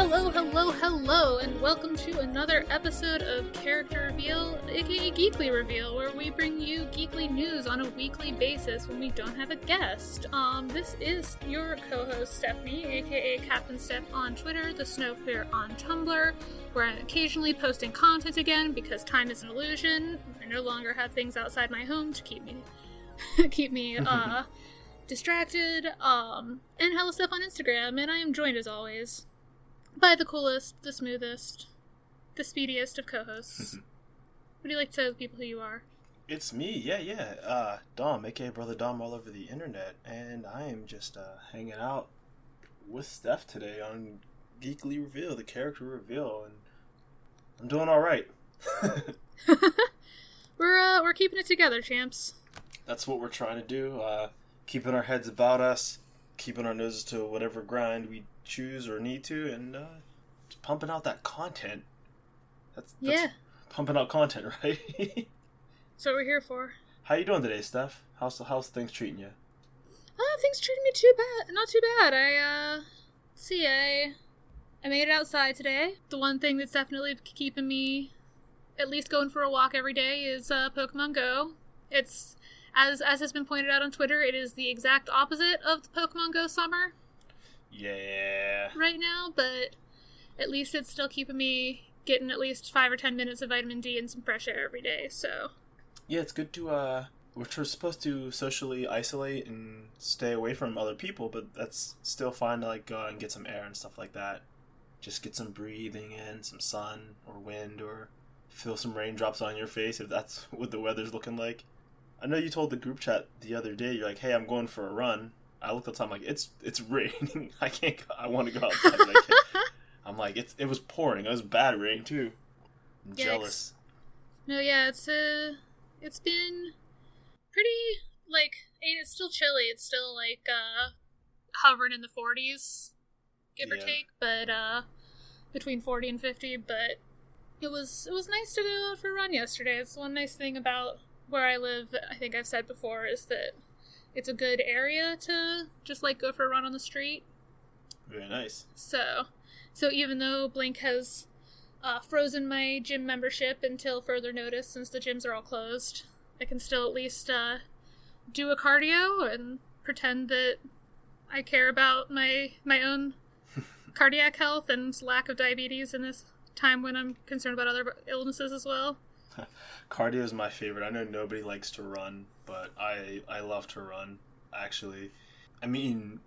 Hello, hello, hello, and welcome to another episode of Character Reveal, aka Geekly Reveal, where we bring you geekly news on a weekly basis when we don't have a guest. Um, this is your co-host Stephanie, aka Captain Steph on Twitter, the Snow Clear on Tumblr, where I'm occasionally posting content again because time is an illusion. I no longer have things outside my home to keep me keep me uh distracted. Um, and Hello Steph on Instagram, and I am joined as always by the coolest, the smoothest, the speediest of co-hosts. Would you like to tell people who you are? It's me, yeah, yeah. Uh, Dom, aka Brother Dom, all over the internet, and I am just uh, hanging out with Steph today on Geekly Reveal, the character reveal, and I'm doing all right. We're uh, we're keeping it together, champs. That's what we're trying to do. Uh, keeping our heads about us, keeping our noses to whatever grind we choose or need to, and uh, pumping out that content. That's, that's Yeah, pumping out content, right? that's what we're here for. How you doing today, Steph? How's how's things treating you? Oh, things treating me too bad. Not too bad. I uh, see, I I made it outside today. The one thing that's definitely keeping me at least going for a walk every day is uh, Pokemon Go. It's as as has been pointed out on Twitter, it is the exact opposite of the Pokemon Go summer. Yeah. right now, but at least it's still keeping me getting at least five or ten minutes of vitamin D and some fresh air every day. So Yeah, it's good to uh we're supposed to socially isolate and stay away from other people, but that's still fine to like go out and get some air and stuff like that. Just get some breathing in, some sun or wind or feel some raindrops on your face if that's what the weather's looking like. I know you told the group chat the other day you're like, "Hey, I'm going for a run." I looked outside. the time like, "It's it's raining. I can't go, I want to go outside, but I can't." I'm like, "It's it was pouring. It was bad rain too." I'm Yikes. jealous. no, yeah, it's uh, it's been pretty like and it's still chilly. It's still like uh, hovering in the 40s, give or take, but uh, between 40 and 50. But it was it was nice to go out for a run yesterday. It's one nice thing about where I live. I think I've said before is that it's a good area to just like go for a run on the street. Very nice. So, so even though Blink has uh, frozen my gym membership until further notice, since the gyms are all closed, I can still at least uh, do a cardio and pretend that I care about my my own cardiac health and lack of diabetes in this time when I'm concerned about other illnesses as well. Cardio is my favorite. I know nobody likes to run, but I I love to run. Actually, I mean,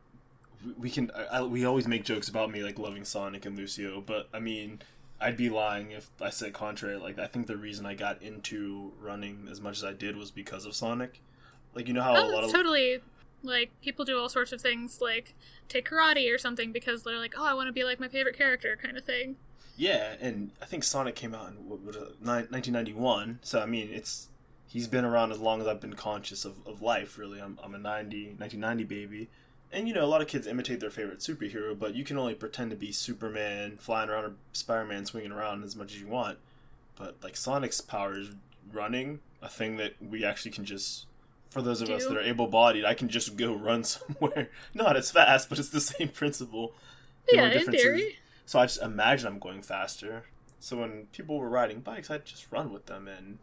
we- can. I, we always make jokes about me like loving Sonic and Lucio, but I mean, I'd be lying if I said contrary. Like, I think the reason I got into running as much as I did was because of Sonic. Like, you know how a Oh, lot it's of totally like people do all sorts of things like take karate or something because they're like, oh, I want to be like my favorite character kind of thing. Yeah, and I think Sonic came out in what was it, ni- 1991. So I mean, it's he's been around as long as I've been conscious of, of life. Really, I'm I'm a 90 1990 baby, and you know a lot of kids imitate their favorite superhero, but you can only pretend to be Superman, flying around, or Spider-Man, swinging around as much as you want. But like Sonic's power is running, a thing that we actually can just. For those of us that are able-bodied, I can just go run somewhere. Not as fast, but it's the same principle. Yeah, in theory. so I just imagine I'm going faster. So when people were riding bikes, I'd just run with them, and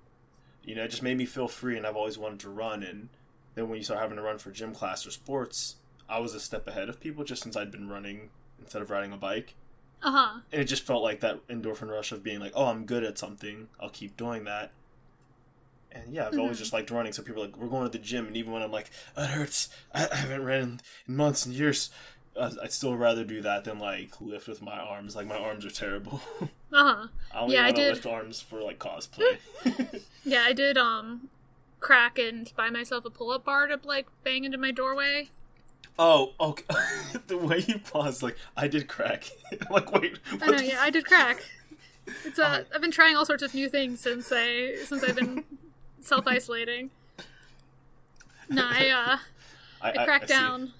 you know, it just made me feel free. And I've always wanted to run. And then when you start having to run for gym class or sports, I was a step ahead of people just since I'd been running instead of riding a bike. Uh huh. And it just felt like that endorphin rush of being like, oh, I'm good at something. I'll keep doing that. And yeah, I've always Mhm. just liked running. So people are like, we're going to the gym, and even when I'm like, it hurts, I, I haven't ran in, in months and years. Uh, I'd still rather do that than like lift with my arms. Like my arms are terrible. Uh huh. I only Yeah, I want to did. lift arms for like cosplay. Yeah, I did um crack and buy myself a pull up bar to like bang into my doorway. oh, okay. the way you paused, like I did crack. Like, wait, what I know, yeah, f- I did crack. It's uh, I've been trying all sorts of new things since I since I've been self isolating. No, I uh I cracked see. down.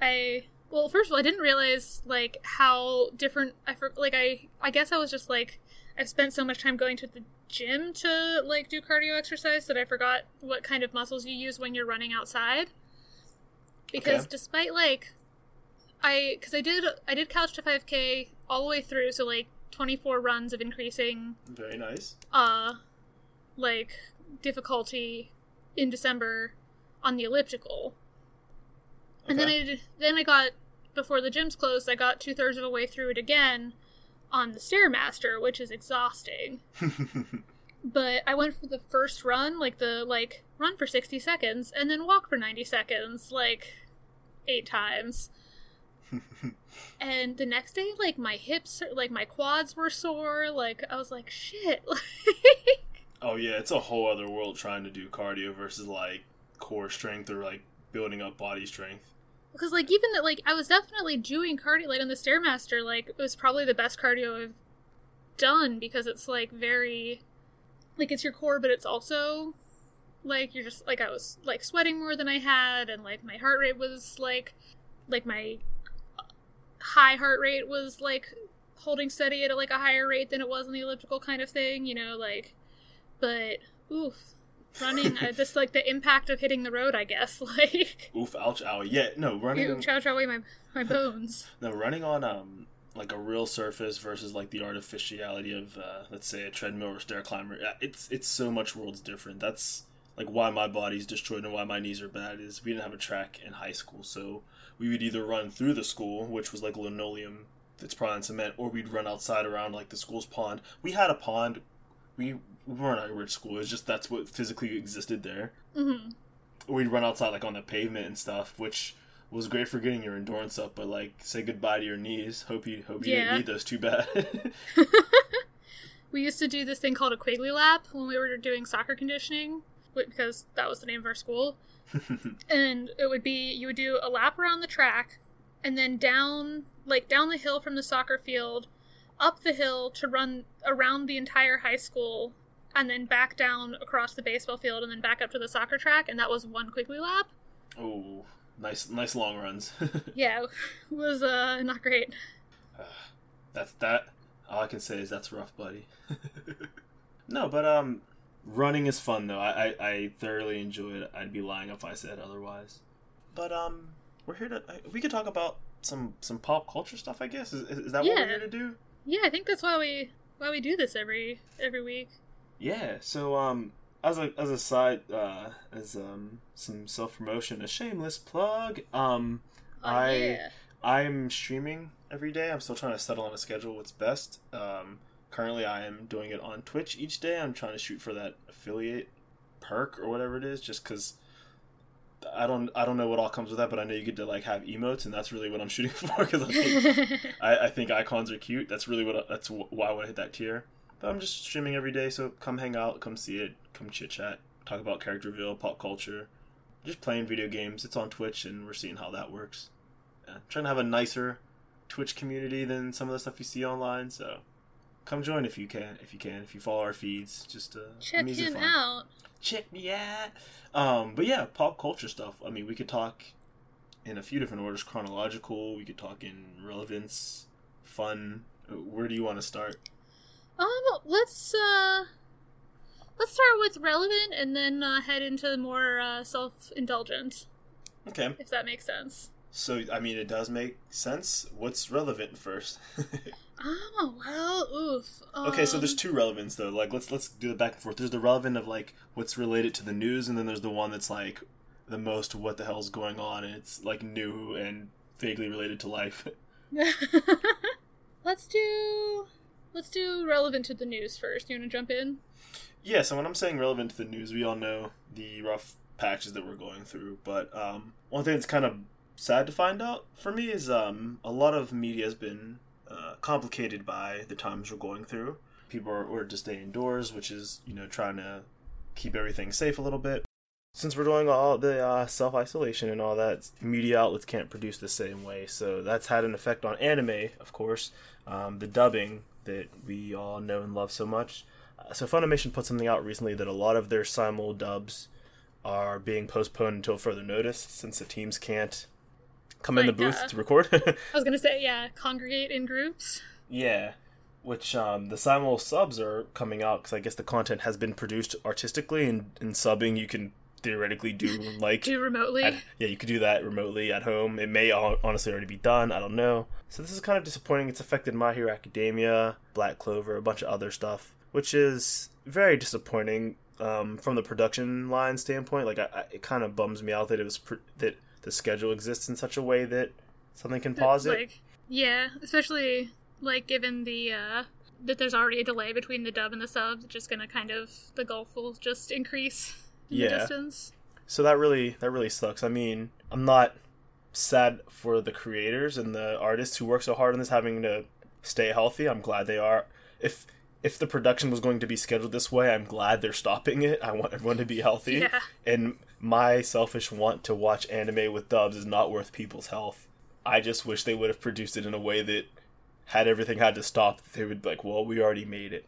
I well, first of all, I didn't realize like how different. I for, like I I guess I was just like I've spent so much time going to the gym to like do cardio exercise that I forgot what kind of muscles you use when you're running outside. Because Okay. despite like I because I did I did couch to 5K all the way through, so like 24 runs of increasing Very nice. uh like difficulty in December on the elliptical. And then I did, then I got before the gyms closed, I got two thirds of the way through it again on the stairmaster, which is exhausting. But I went for the first run, like the like run for sixty seconds, and then walk for ninety seconds, like eight times. and the next day, like my hips, like my quads were sore. Like I was like, shit. oh yeah, it's a whole other world trying to do cardio versus like core strength or like building up body strength. Because like even that, like I was definitely doing cardio. Like on the stairmaster, like it was probably the best cardio I've done because it's like very, like it's your core, but it's also like you're just like I was like sweating more than I had, and like my heart rate was like, like my high heart rate was like holding steady at like a higher rate than it was in the elliptical kind of thing, you know, like. But oof, running uh, just like the impact of hitting the road, I guess, like. Oof, ouch, ow. Yeah, no, running. Ew, chow chow away my my bones. No, running on um like a real surface versus like the artificiality of uh, let's say a treadmill or stair climber. yeah, It's it's so much worlds different. That's like why my body's destroyed and why my knees are bad is we didn't have a track in high school, so we would either run through the school, which was like linoleum that's probably on cement, or we'd run outside around like the school's pond. We had a pond. We, we weren't a rich school. It's just that's what physically existed there. hmm we'd run outside like on the pavement and stuff, which was great for getting your endurance up. But like, say goodbye to your knees. Hope you hope you Yeah. didn't need those too bad. We used to do this thing called a Quigley lap when we were doing soccer conditioning, because that was the name of our school. and it would be you would do a lap around the track, and then down like down the hill from the soccer field, up the hill to run around the entire high school, and then back down across the baseball field, and then back up to the soccer track, and that was one Quigley lap. oh, nice nice long runs. Yeah, it was uh not great. that's that. All I can say is that's rough, buddy. no, but um, running is fun though. I, I I thoroughly enjoy it. I'd be lying if I said otherwise. But um, we're here to we could talk about some some pop culture stuff. I guess is, is is that what we're here to do? Yeah, I think that's why we why we do this every every week. Yeah. So um, as a as a side uh as um some self promotion, a shameless plug. Um, Oh, I yeah. I'm streaming every day. I'm still trying to settle on a schedule what's best. Um, currently, I am doing it on Twitch each day. I'm trying to shoot for that affiliate perk or whatever it is, just because I don't I don't know what all comes with that, but I know you get to like have emotes, and that's really what I'm shooting for. Because I think I, I think icons are cute. That's really what that's why I want to hit that tier. But I'm just streaming every day, so come hang out, come see it, come chit chat, talk about character reveal, pop culture, just playing video games. It's on Twitch, and we're seeing how that works. Yeah, trying to have a nicer Twitch community than some of the stuff you see online. So come join if you can. If you can, if you follow our feeds, just uh, Check him fun. out. Check me out. Um, but yeah, pop culture stuff. I mean, we could talk in a few different orders: chronological. We could talk in relevance, fun. Uh, Where do you want to start? Um, let's uh, let's start with relevant and then uh, head into more uh, self-indulgent, Okay. if that makes sense. So, I mean, it does make sense. What's relevant first? Oh well, oof. okay, so there's Um, two relevance though. Like, let's let's do the back and forth. There's the relevant of like what's related to the news, and then there's the one that's like the most what the hell's going on, and it's like new and vaguely related to life. let's do let's do relevant to the news first. You want to jump in? Yeah, so when I'm saying relevant to the news, we all know the rough patches that we're going through. But um, one thing that's kind of sad to find out for me is um, a lot of media has been uh, complicated by the times we're going through. People are ordered to stay indoors, which is you know trying to keep everything safe a little bit. Since we're doing all the uh, self isolation and all that, media outlets can't produce the same way. So that's had an effect on anime, of course. Um, the dubbing that we all know and love so much. Uh, so Funimation put something out recently that a lot of their simul dubs are being postponed until further notice, since the teams can't come in the booth uh, to record. I was gonna say yeah, congregate in groups. Yeah, which um, the simul subs are coming out because I guess the content has been produced artistically, and in subbing you can theoretically do like Do remotely. at- yeah, you could do that remotely at home. It may hon- honestly already be done. I don't know. So this is kind of disappointing. It's affected My Hero Academia, Black Clover, a bunch of other stuff, which is very disappointing um, from the production line standpoint. Like, I, I, it kind of bums me out that it was pr- that the schedule exists in such a way that something can pause it. Like, yeah, especially like given the uh that there's already a delay between the dub and the sub, it's just gonna kind of the gulf will just increase in Yeah. the distance. So that really that really sucks. I mean, I'm not sad for the creators and the artists who work so hard on this having to stay healthy. I'm glad they are. If if the production was going to be scheduled this way, I'm glad they're stopping it. I want everyone to be healthy. Yeah. And my selfish want to watch anime with dubs is not worth people's health. I just wish they would have produced it in a way that had everything had to stop, they would be like, well, we already made it.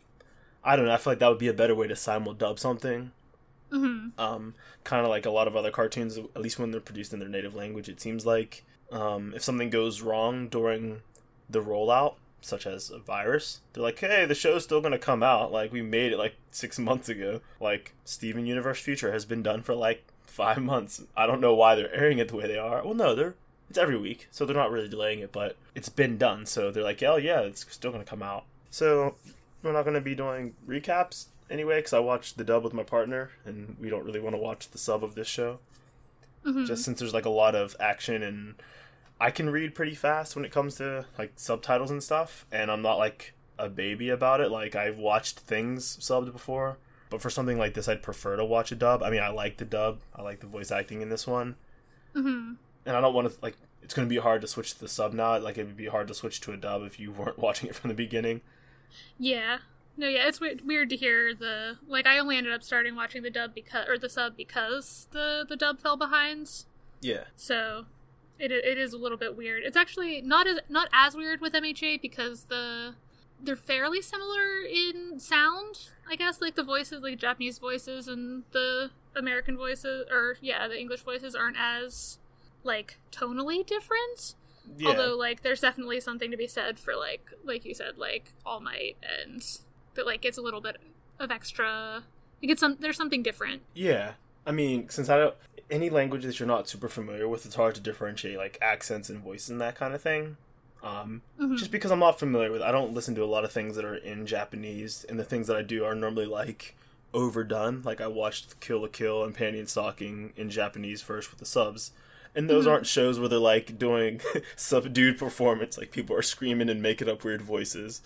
I don't know. I feel like that would be a better way to simul dub something hmm um, kind of like a lot of other cartoons, at least when they're produced in their native language, it seems like um, if something goes wrong during the rollout, such as a virus, they're like, hey, the show's still going to come out. Like, we made it like six months ago. Like, Steven Universe Future has been done for like five months. I don't know why they're airing it the way they are. Well, no, they're. It's every week, so they're not really delaying it, but it's been done, so they're like, oh yeah, it's still gonna come out. So we're not gonna be doing recaps anyway, because I watched the dub with my partner, and we don't really want to watch the sub of this show. hmm Just since there's like a lot of action, and I can read pretty fast when it comes to like subtitles and stuff, and I'm not like a baby about it. Like I've watched things subbed before, but for something like this, I'd prefer to watch a dub. I mean, I like the dub. I like the voice acting in this one, hmm and I don't want to like. It's going to be hard to switch to the sub now. Like it would be hard to switch to a dub if you weren't watching it from the beginning. Yeah. No, yeah, it's weird, weird to hear the like. I only ended up starting watching the dub because or the sub because the the dub fell behind. Yeah. So it it is a little bit weird. It's actually not as not as weird with MHA because the they're fairly similar in sound. I guess like the voices, like Japanese voices and the American voices, or yeah, the English voices aren't as like tonally different. Yeah. Although like there's definitely something to be said for like like you said like All Might and that like gets a little bit of extra. You get some. There's something different. Yeah. I mean, since I don't any language that you're not super familiar with, it's hard to differentiate like accents and voices and that kind of thing. Um, Mhm. just because I'm not familiar with, I don't listen to a lot of things that are in Japanese, and the things that I do are normally like overdone. Like I watched Kill la Kill and Panty and Stocking in Japanese first with the subs, and those Mhm. aren't shows where they're like doing subdued performance, like people are screaming and making up weird voices.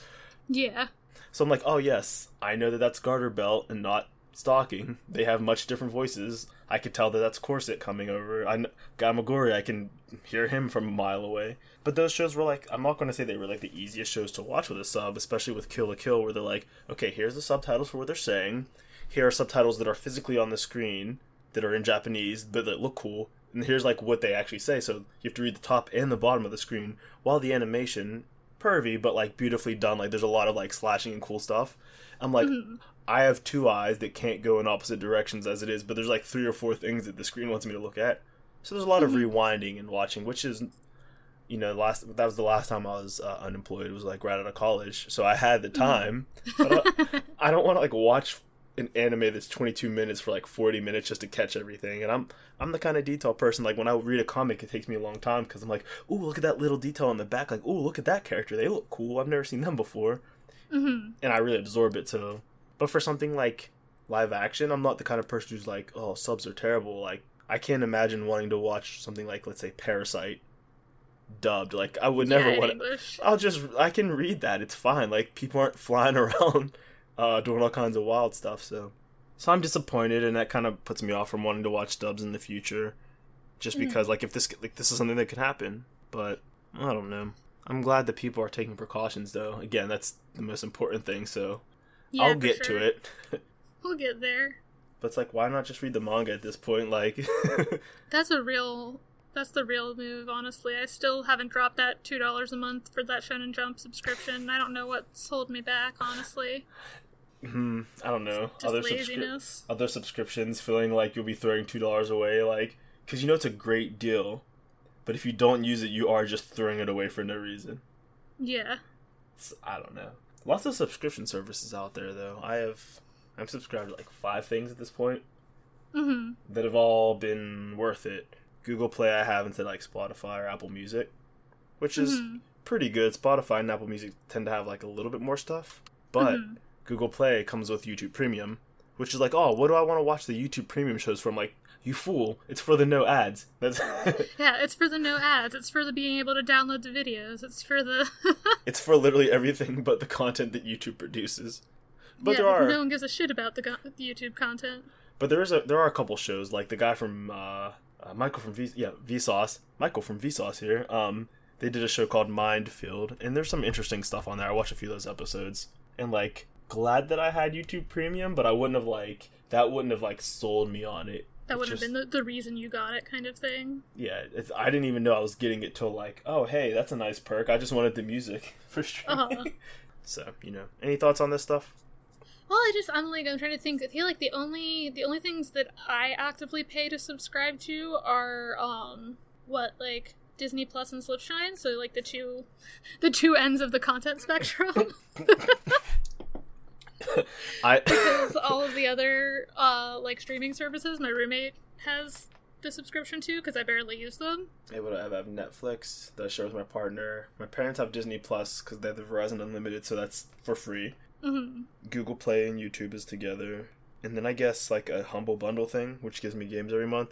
Yeah. So I'm like, oh yes, I know that that's garter belt and not stocking. They have much different voices. I could tell that that's corset coming over. I Gamagori, I can hear him from a mile away. But those shows were like, I'm not going to say they were like the easiest shows to watch with a sub, especially with Kill la Kill, where they're like, okay, here's the subtitles for what they're saying. Here are subtitles that are physically on the screen that are in Japanese, but that look cool. And here's like what they actually say. So you have to read the top and the bottom of the screen, while the animation pervy, but like beautifully done. Like there's a lot of like slashing and cool stuff. I'm like. I have two eyes that can't go in opposite directions as it is, but there's like three or four things that the screen wants me to look at. So there's a lot of Mhm. rewinding and watching, which is, you know, last that was the last time I was uh, unemployed. It was like right out of college, so I had the time. But I, I don't want to like watch an anime that's 22 minutes for like 40 minutes just to catch everything. And I'm I'm the kind of detail person like when I read a comic, it takes me a long time because I'm like, ooh, look at that little detail on the back. Like, ooh, look at that character. They look cool. I've never seen them before Mhm. and I really absorb it. So, but for something like live action, I'm not the kind of person who's like, oh, subs are terrible. Like, I can't imagine wanting to watch something like, let's say, Parasite dubbed. Like, I would never yeah, want. to... I'll just, I can read that. It's fine. Like, people aren't flying around, uh, doing all kinds of wild stuff. So, so I'm disappointed, and that kind of puts me off from wanting to watch dubs in the future, just Mm. because, like, if this, like, this is something that could happen. But I don't know. I'm glad that people are taking precautions, though. Again, that's the most important thing. So Yeah, I'll get sure. to it. We'll get there. But it's like, why not just read the manga at this point? Like, That's a real. That's the real move, honestly. I still haven't dropped that two dollars a month for that Shonen Jump subscription. I don't know what's holding me back, honestly. hmm, I don't know. Other, subscri- other subscriptions feeling like you'll be throwing two dollars away, like, because you know it's a great deal, but if you don't use it, you are just throwing it away for no reason. Yeah. It's, I don't know. Lots of subscription services out there, though. I have, I'm subscribed to like five things at this point. Mm-hmm. that have all been worth it. Google Play I have instead like Spotify or Apple Music, which is Mhm. pretty good. Spotify and Apple Music tend to have like a little bit more stuff, but Mhm. Google Play comes with YouTube Premium, which is like, oh, what do I want to watch the YouTube Premium shows from? Like, you fool, it's for the no ads. That's Yeah, it's for the no ads. It's for the being able to download the videos. It's for the. it's for literally everything but the content that YouTube produces. But yeah, there are no one gives a shit about the, go- the YouTube content. But there is a there are a couple shows like the guy from uh, uh, Michael from V yeah Vsauce Michael from Vsauce here. Um, they did a show called Mind Field, and there's some interesting stuff on there. I watched a few of those episodes, and like glad that I had YouTube Premium, but I wouldn't have like that wouldn't have like sold me on it. That would have been the, the reason you got it, kind of thing. Yeah, it's, I didn't even know I was getting it till like oh hey that's a nice perk. I just wanted the music for streaming. Uh-huh. so you know, any thoughts on this stuff? Well, I just I'm like I'm trying to think. I feel like the only the only things that I actively pay to subscribe to are um what like Disney Plus and Slipshine. So like the two the two ends of the content spectrum. I because all of the other uh like streaming services my roommate has the subscription to because I barely use them. I have, have Netflix that I share with my partner. My parents have Disney Plus because they have the Verizon Unlimited, so that's for free. hmm Google Play and YouTube is together, and then I guess like a humble bundle thing, which gives me games every month.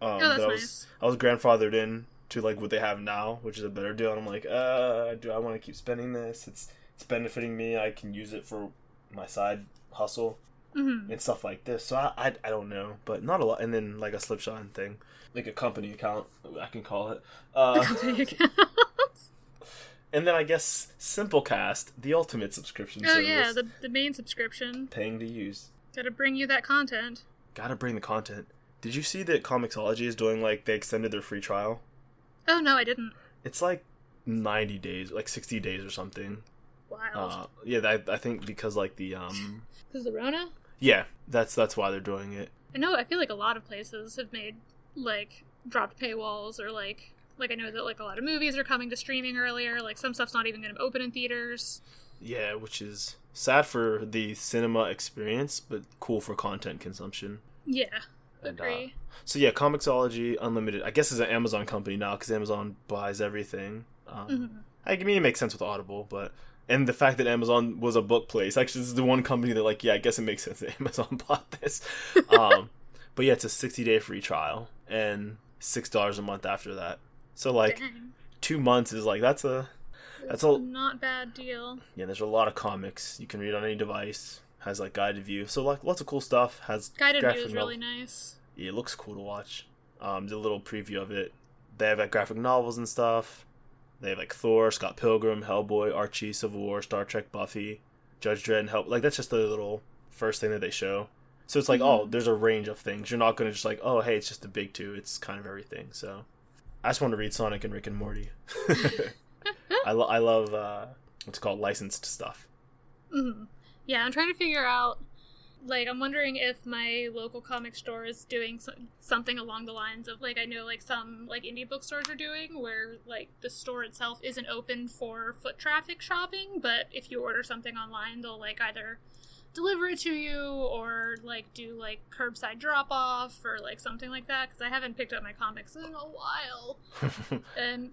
Um, Oh, that's that I was nice. I was grandfathered in to like what they have now, which is a better deal. And I'm like, uh, do I want to keep spending this? It's it's benefiting me. I can use it for my side hustle hmm and stuff like this. So I, I, I don't know, but not a lot. And then like a slipshod thing, like a company account, I can call it. Uh, and then I guess Simplecast, the ultimate subscription oh service, yeah, the the main subscription. paying to use. Got to bring you that content. Gotta bring the content. Did you see that Comixology is doing like they extended their free trial? Oh no, I didn't. It's like ninety days, like sixty days or something. Wild. Uh, yeah, I, I think because like the um, Because the Rona. yeah, that's that's why they're doing it. I know. I feel like a lot of places have made like dropped paywalls or like like I know that like a lot of movies are coming to streaming earlier. Like some stuff's not even going to open in theaters. Yeah, which is sad for the cinema experience, but cool for content consumption. Yeah, And, uh, agree. So yeah, Comixology Unlimited. I guess is an Amazon company now because Amazon buys everything. Um, Mhm. I mean, it makes sense with Audible, but and the fact that Amazon was a book place. Actually, this is the one company that like, yeah, I guess it makes sense that Amazon bought this. Um, but yeah, it's a sixty day free trial and six dollars a month after that. So like Dang. two months is like that's a That's a- not bad deal. yeah. There's a lot of comics you can read on any device. Has like guided view, so like lots of cool stuff. Has Guided view is really nice. yeah, it looks cool to watch. Um, the little preview of it. They have like graphic novels and stuff. They have like Thor, Scott Pilgrim, Hellboy, Archie, Civil War, Star Trek, Buffy, Judge Dredd, and Help. Like that's just the little first thing that they show. So it's like, oh, Mhm. there's a range of things. You're not gonna just like, oh, hey, it's just the big two. It's kind of everything. So I just want to read Sonic and Rick and Morty. I, lo- I love uh, what's it called licensed stuff. hmm Yeah, I'm trying to figure out. Like, I'm wondering if my local comic store is doing so- something along the lines of like I know like some like indie bookstores are doing, where like the store itself isn't open for foot traffic shopping, but if you order something online, they'll like either deliver it to you or like do like curbside drop off or like something like that. Because I haven't picked up my comics in a while, and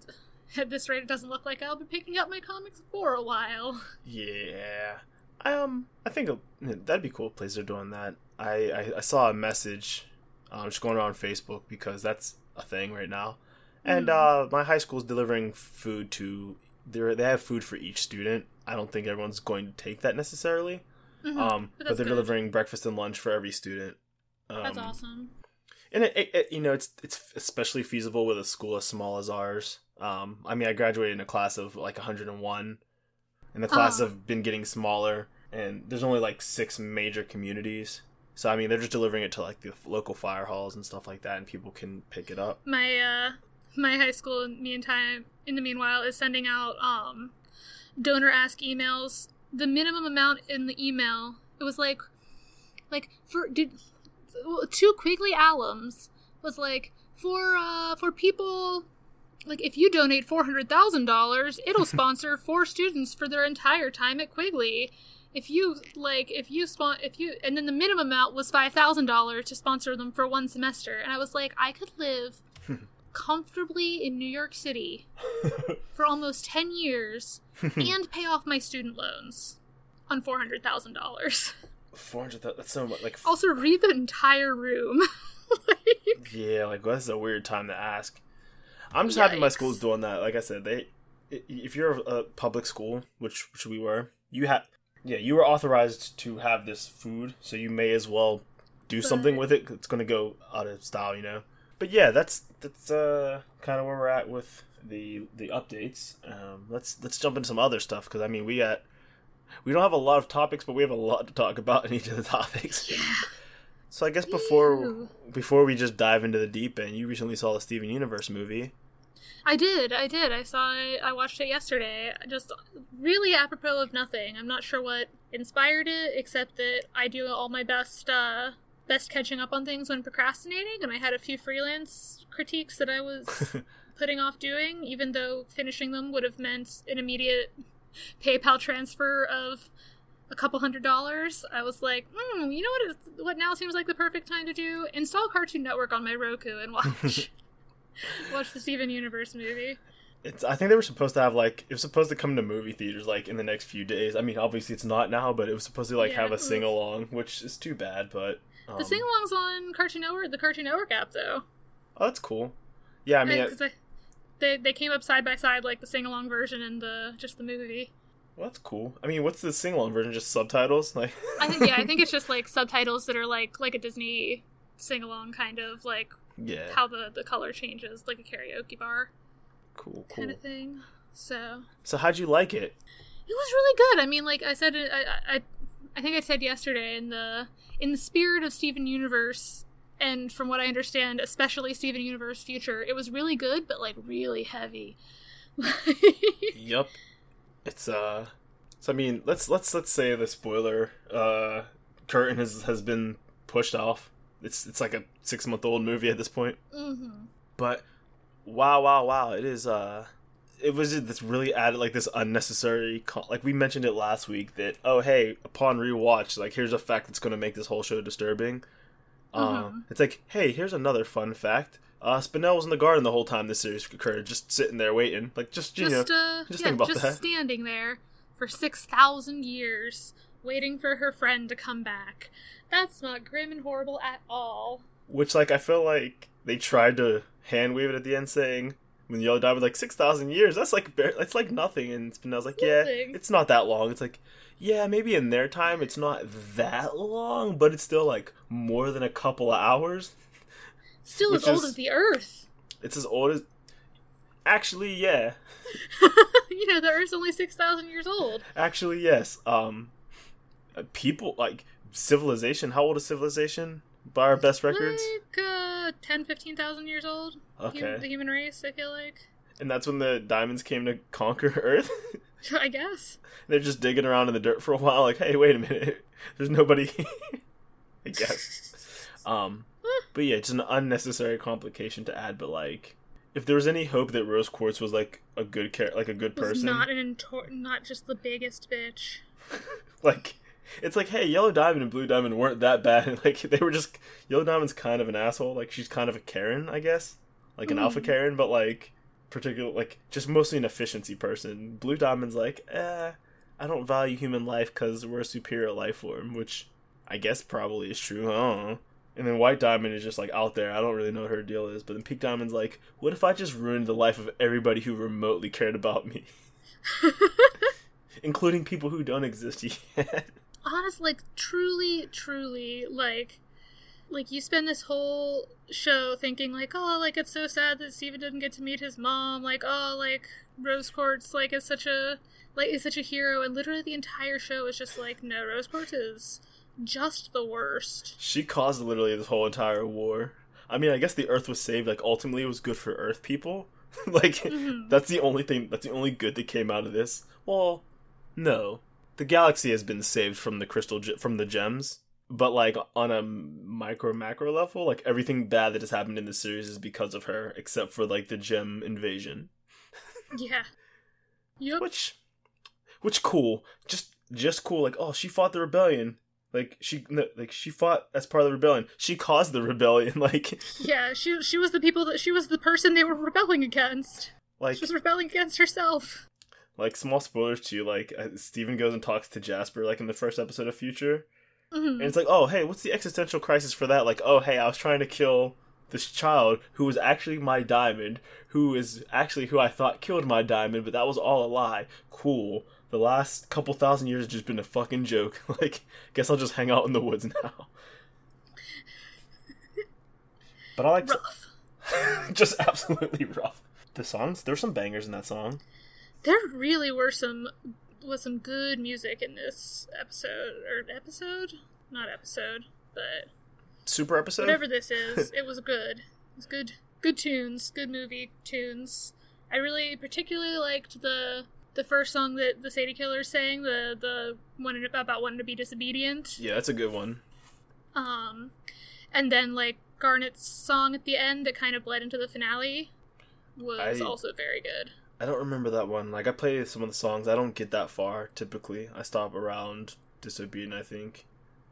at this rate, it doesn't look like I'll be picking up my comics for a while. Yeah. Um, I think uh, that'd be cool. Places are doing that. I, I, I saw a message, um, just going around Facebook because that's a thing right now. And uh, my high school's delivering food to. They they have food for each student. I don't think everyone's going to take that necessarily. Mhm. Um, But but, they're good. delivering breakfast and lunch for every student. Um, That's awesome. and it, it, it you know it's it's especially feasible with a school as small as ours um i mean i graduated in a class of like 101 and the classes Ah. have been getting smaller and there's only like six major communities. So i mean they're just delivering it to like the local fire halls and stuff like that and people can pick it up. My uh my high school in meantime in the meanwhile is sending out um donor ask emails. The minimum amount in the email it was like like for did two quigley alums was like for uh for people like if you donate four hundred thousand dollars it'll sponsor four students for their entire time at quigley if you like if you spawn if you and then the minimum amount was five thousand dollars to sponsor them for one semester and i was like i could live comfortably in new york city for almost 10 years and pay off my student loans on $400000 Four hundred. That's so much. Like, also read the entire room like, yeah, like that's a weird time to ask. I'm just happy my school's doing that. Like I said, they if you're a public school, which which we were, you have yeah, you were authorized to have this food, so you may as well do something with it. It's gonna go out of style, you know. But yeah, that's that's uh kind of where we're at with the the updates. Um, let's let's jump into some other stuff because I mean we got we don't have a lot of topics, but we have a lot to talk about in each of the topics. Yeah. So I guess before Ew. before we just dive into the deep end, you recently saw the Steven Universe movie. I did i did i saw it i watched it yesterday just really apropos of nothing i'm not sure what inspired it except that i do all my best uh best catching up on things when procrastinating and i had a few freelance critiques that i was putting off doing, even though finishing them would have meant an immediate PayPal transfer of a couple hundred dollars. I was like, hmm, you know what? Is, what now seems like the perfect time to do? Install Cartoon Network on my Roku and watch watch the Steven Universe movie. It's I think they were supposed to have like it was supposed to come to movie theaters like in the next few days. I mean, obviously it's not now, but it was supposed to like Yeah, have a sing along, which is too bad. But um, The sing-alongs on Cartoon Network, the Cartoon Network app, though. oh, that's cool. Yeah, I mean, 'cause I- they they came up side by side, like the sing-along version and the just the movie. well, that's cool. I mean, what's the sing along version? Just subtitles, like I think yeah, I think it's just like subtitles that are like like a Disney sing along kind of like yeah, how the the color changes, like a karaoke bar cool, cool. kind of thing. So So how'd you like it? it was really good. I mean, like I said, I I I think I said yesterday in the in the spirit of Steven Universe. And from what I understand, especially Steven Universe Future, it was really good, but like really heavy. Yep, it's uh. So I mean, let's let's let's say the spoiler uh curtain has has been pushed off. It's it's like a six month old movie at this point. hmm but wow wow wow it is uh it was just this really added like this unnecessary con- like we mentioned it last week that oh hey upon rewatch like here's a fact that's going to make this whole show disturbing Mhm. um it's like hey here's another fun fact uh spinel was in the garden the whole time this series occurred just sitting there waiting like just you Just know uh, just yeah, think about just that. standing there for six thousand years, waiting for her friend to come back. That's not grim and horrible at all. which like i feel like they tried to hand wave it at the end saying when the Yellow died was like six thousand years. That's like bare, it's like nothing. And Spinel's like, yeah, Nothing. it's not that long. It's like, yeah, maybe in their time it's not that long, but it's still like more than a couple of hours. Still as old is- as the Earth. It's as old as. Actually, yeah. you know, the Earth's only six thousand years old. Actually, yes. Um, people like civilization. How old is civilization by our best records? Like uh, 10, 15,000 years old. Okay, the human race. I feel like. and that's when the diamonds came to conquer Earth. I guess. They're just digging around in the dirt for a while. Like, hey, wait a minute. There's nobody. I guess. Um, but yeah, just an unnecessary complication to add. But like, if there was any hope that Rose Quartz was like a good char- like a good person, not an entor- not just the biggest bitch. like it's like, hey, Yellow Diamond and Blue Diamond weren't that bad. Like they were just Yellow Diamond's kind of an asshole. Like she's kind of a Karen, I guess, like an alpha Mm. Karen, but like particular like just mostly an efficiency person. Blue Diamond's like, eh, I don't value human life because we're a superior life form, which I guess probably is true. I. And then White Diamond is just like out there. I don't really know what her deal is. But then Pink Diamond's like, what if I just ruined the life of everybody who remotely cared about me, including people who don't exist yet? Honestly like truly truly like like you spend this whole show thinking like oh like it's so sad that steven didn't get to meet his mom like oh like rose quartz like is such a like is such a hero and literally the entire show is just like no rose quartz is just the worst She caused literally this whole entire war. I mean, I guess the Earth was saved. Like ultimately, it was good for Earth people. like Mhm. that's the only thing. That's the only good that came out of this. Well, no, the galaxy has been saved from the crystal ge- from the gems. But like on a micro macro level, like everything bad that has happened in the series is because of her, except for like the gem invasion. yeah yep Which, which cool. Just just cool. Like, oh, she fought the rebellion. Like she no, like she fought as part of the rebellion. She caused the rebellion. Like Yeah, she she was the people that she was the person they were rebelling against. like She was rebelling against herself. Like small spoilers too. Like uh, Steven goes and talks to Jasper like in the first episode of Future, Mhm. and it's like, oh hey, what's the existential crisis for that? Like, oh hey, I was trying to kill this child who was actually my diamond, who is actually who I thought killed my diamond, but that was all a lie. Cool. The last couple thousand years has just been a fucking joke. like, guess I'll just hang out in the woods now. but I like Rough. just absolutely rough. The songs, there's some bangers in that song. There really were some was some good music in this episode or episode, not episode, but Super episode. whatever this is, it was good. It was good, good tunes, good movie tunes. I really particularly liked the the first song that the Sadie Killers sang, the the one about wanting to be disobedient. Yeah, that's a good one. Um, and then like Garnet's song at the end that kind of bled into the finale was I- also very good. I don't remember that one. Like I play some of the songs. I don't get that far typically. I stop around disobedient, I think.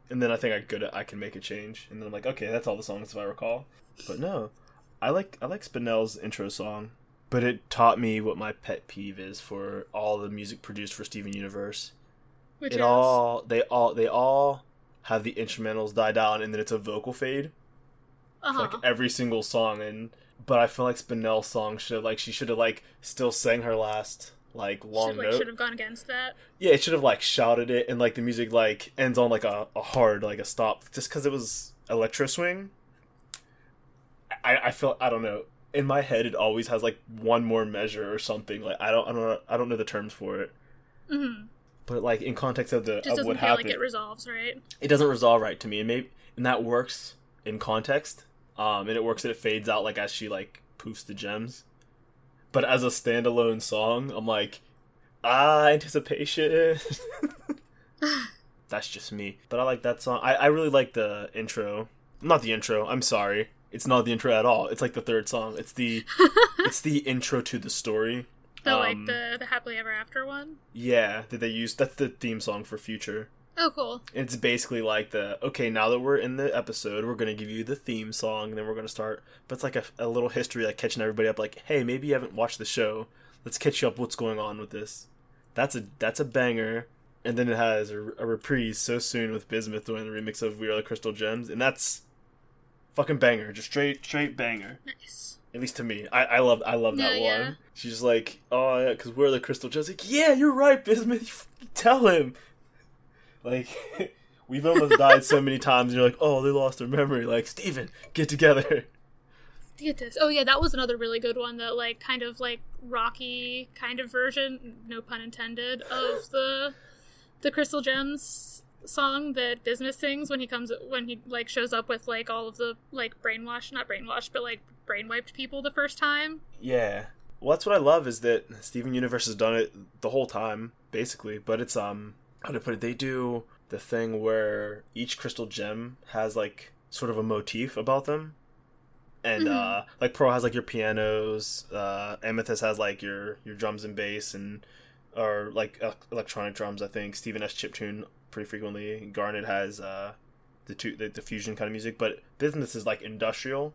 And then I think I good I can make a change. And then I'm like, okay, that's all the songs if I recall. But no. I like I like Spinel's intro song. But it taught me what my pet peeve is for all the music produced for Steven Universe. Which it is all they all they all have the instrumentals die down and then it's a vocal fade. uh for, like every single song and but I feel like Spinel's song should have like she should have like still sang her last like long should, like, note. should have gone against that. Yeah, it should have like shouted it and like the music like ends on like a, a hard like a stop just because it was electro swing. I I feel I don't know in my head it always has like one more measure or something like I don't I don't know, I don't know the terms for it hmm but like in context of the Just of doesn't what feel happened like it resolves, right? it doesn't resolve right to me and maybe and that works in context um and it works that it fades out like as she like poofs the gems. But as a standalone song i'm like ah anticipation. That's just me. But i like that song. I, I really like the intro. Not the intro. I'm sorry. It's not the intro at all. It's like the third song. It's the it's the intro to the story. The like Um, the the happily ever after one. yeah that they use that's the theme song for future Oh, cool. it's basically like the okay now that we're in the episode we're gonna give you the theme song and then we're gonna start but it's like a, a little history like catching everybody up like hey maybe you haven't watched the show. Let's catch you up what's going on with this. That's a that's a banger. And then it has a, a reprise so soon with bismuth doing the remix of we are the crystal gems and that's fucking banger. Just straight straight banger. Nice. at least to me. I i love i love that Yeah, one. Yeah. she's like oh yeah because we're the crystal gems. Like yeah you're right bismuth. Tell him like we've almost died so many times and you're like oh they lost their memory like steven get together. Oh yeah, that was another really good one. The like kind of like rocky kind of version, no pun intended, of the the Crystal Gems song that Bismuth sings when he comes when he like shows up with like all of the like brainwashed, not brainwashed, but like brain wiped people the first time. yeah well that's what i love is that steven universe has done it the whole time basically but it's um how to put it they do the thing where each crystal gem has like sort of a motif about them. And Mhm. uh like Pearl has like your pianos uh amethyst has like your your drums and bass and or like uh, electronic drums i think. Steven has chiptune pretty frequently. Garnet has uh the two the, the fusion kind of music. But bismuth is like industrial.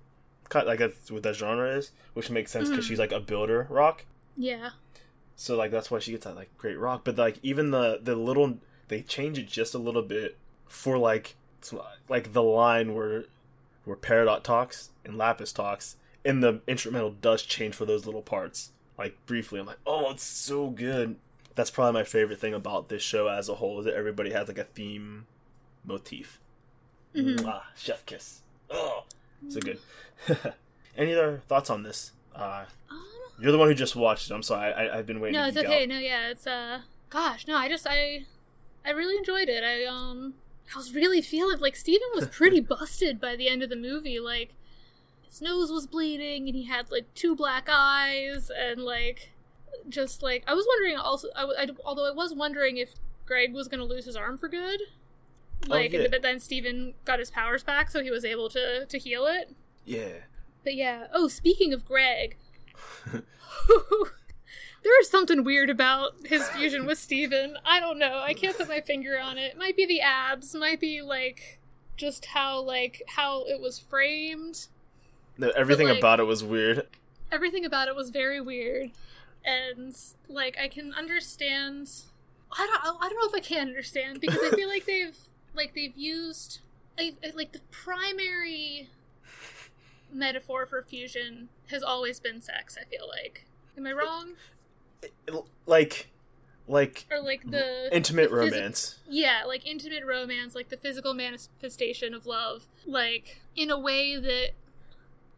Kind like that's what that genre is which makes sense because Mhm. she's like a builder rock. Yeah. So like that's why she gets that like great rock. But like even the the little they change it just a little bit for like like the line where where Peridot talks and Lapis talks, and the instrumental does change for those little parts. Like briefly, I'm like, oh, it's so good. That's probably my favorite thing about this show as a whole is that everybody has like a theme motif. Mhm. Mwah, chef kiss. Oh, so good. Any other thoughts on this? Uh, Um, you're the one who just watched it. I'm sorry. I, I've been waiting. no, it's okay. out. No, yeah, it's uh, gosh, no, I just I, I really enjoyed it. I um, I was really feeling like Steven was pretty busted by the end of the movie. Like, his nose was bleeding, and he had like two black eyes, and like, just like I was wondering also. I, I although I was wondering if Greg was gonna lose his arm for good. Like, Oh, yeah. but then Steven got his powers back, so he was able to to heal it. Yeah. But yeah. Oh, speaking of Greg, there is something weird about his fusion with Steven. I don't know. I can't put my finger on it. Might be the abs, might be like just how like how it was framed. No, everything like- about it was weird. Everything about it was very weird. And like I can understand I don't I don't know if I can understand because I feel like they've like they've used like, like the primary metaphor for fusion has always been sex, I feel like. Am I wrong? Like, like Or like the intimate the phys- romance. Yeah, like intimate romance, like the physical manifestation of love, like in a way that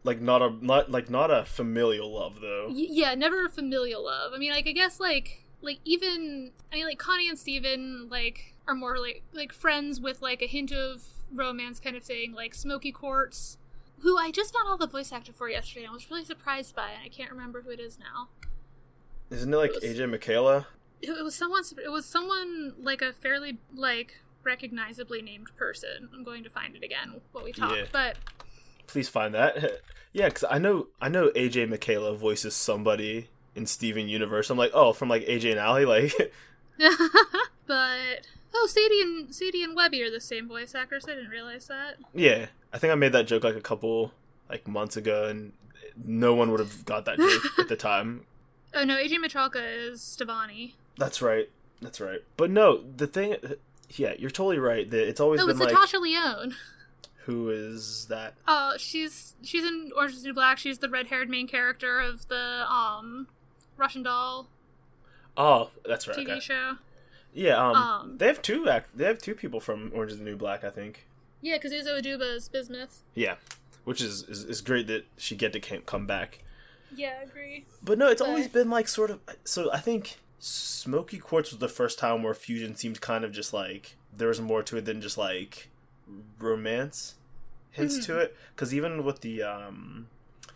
Like not a not like not a familial love though. y- yeah, never a familial love. I mean, like I guess like like even I mean like Connie and Steven like are more like like friends with like a hint of romance kind of thing, like Smoky Quartz, who I just found out the voice actor for yesterday. and I was really surprised by it. I can't remember who it is now. Isn't it like It was- AJ Michalka? It, it was someone. It was someone like a fairly like recognizably named person. I'm going to find it again while we talk, Yeah. but. Please find that. yeah, because I know I know AJ Michalka voices somebody in Steven Universe. I'm like, oh, from like AJ and Allie, like but oh, Sadie and Sadie and Webby are the same voice actors. I didn't realize that. yeah. I think I made that joke like a couple like months ago, and no one would have got that joke at the time. Oh no, AJ Michalka is Stevonnie. That's right. That's right. But no, the thing. Yeah, you're totally right. That it's always No, been it's like, Natasha Lyonne. who is that? Oh, she's she's in Orange is the New Black. She's the red-haired main character of the um Russian Doll Oh, that's right. TV okay. show. Yeah, um, Um, they have two act. They have two people from Orange Is the New Black, I think. Yeah, because Uzo Aduba is Bismuth. Yeah, which is is, is great that she get to come back. Yeah, I agree. But no, it's always been like sort of. So I think Smoky Quartz was the first time where fusion seemed kind of just like there was more to it than just like romance hints to it. Because even with the um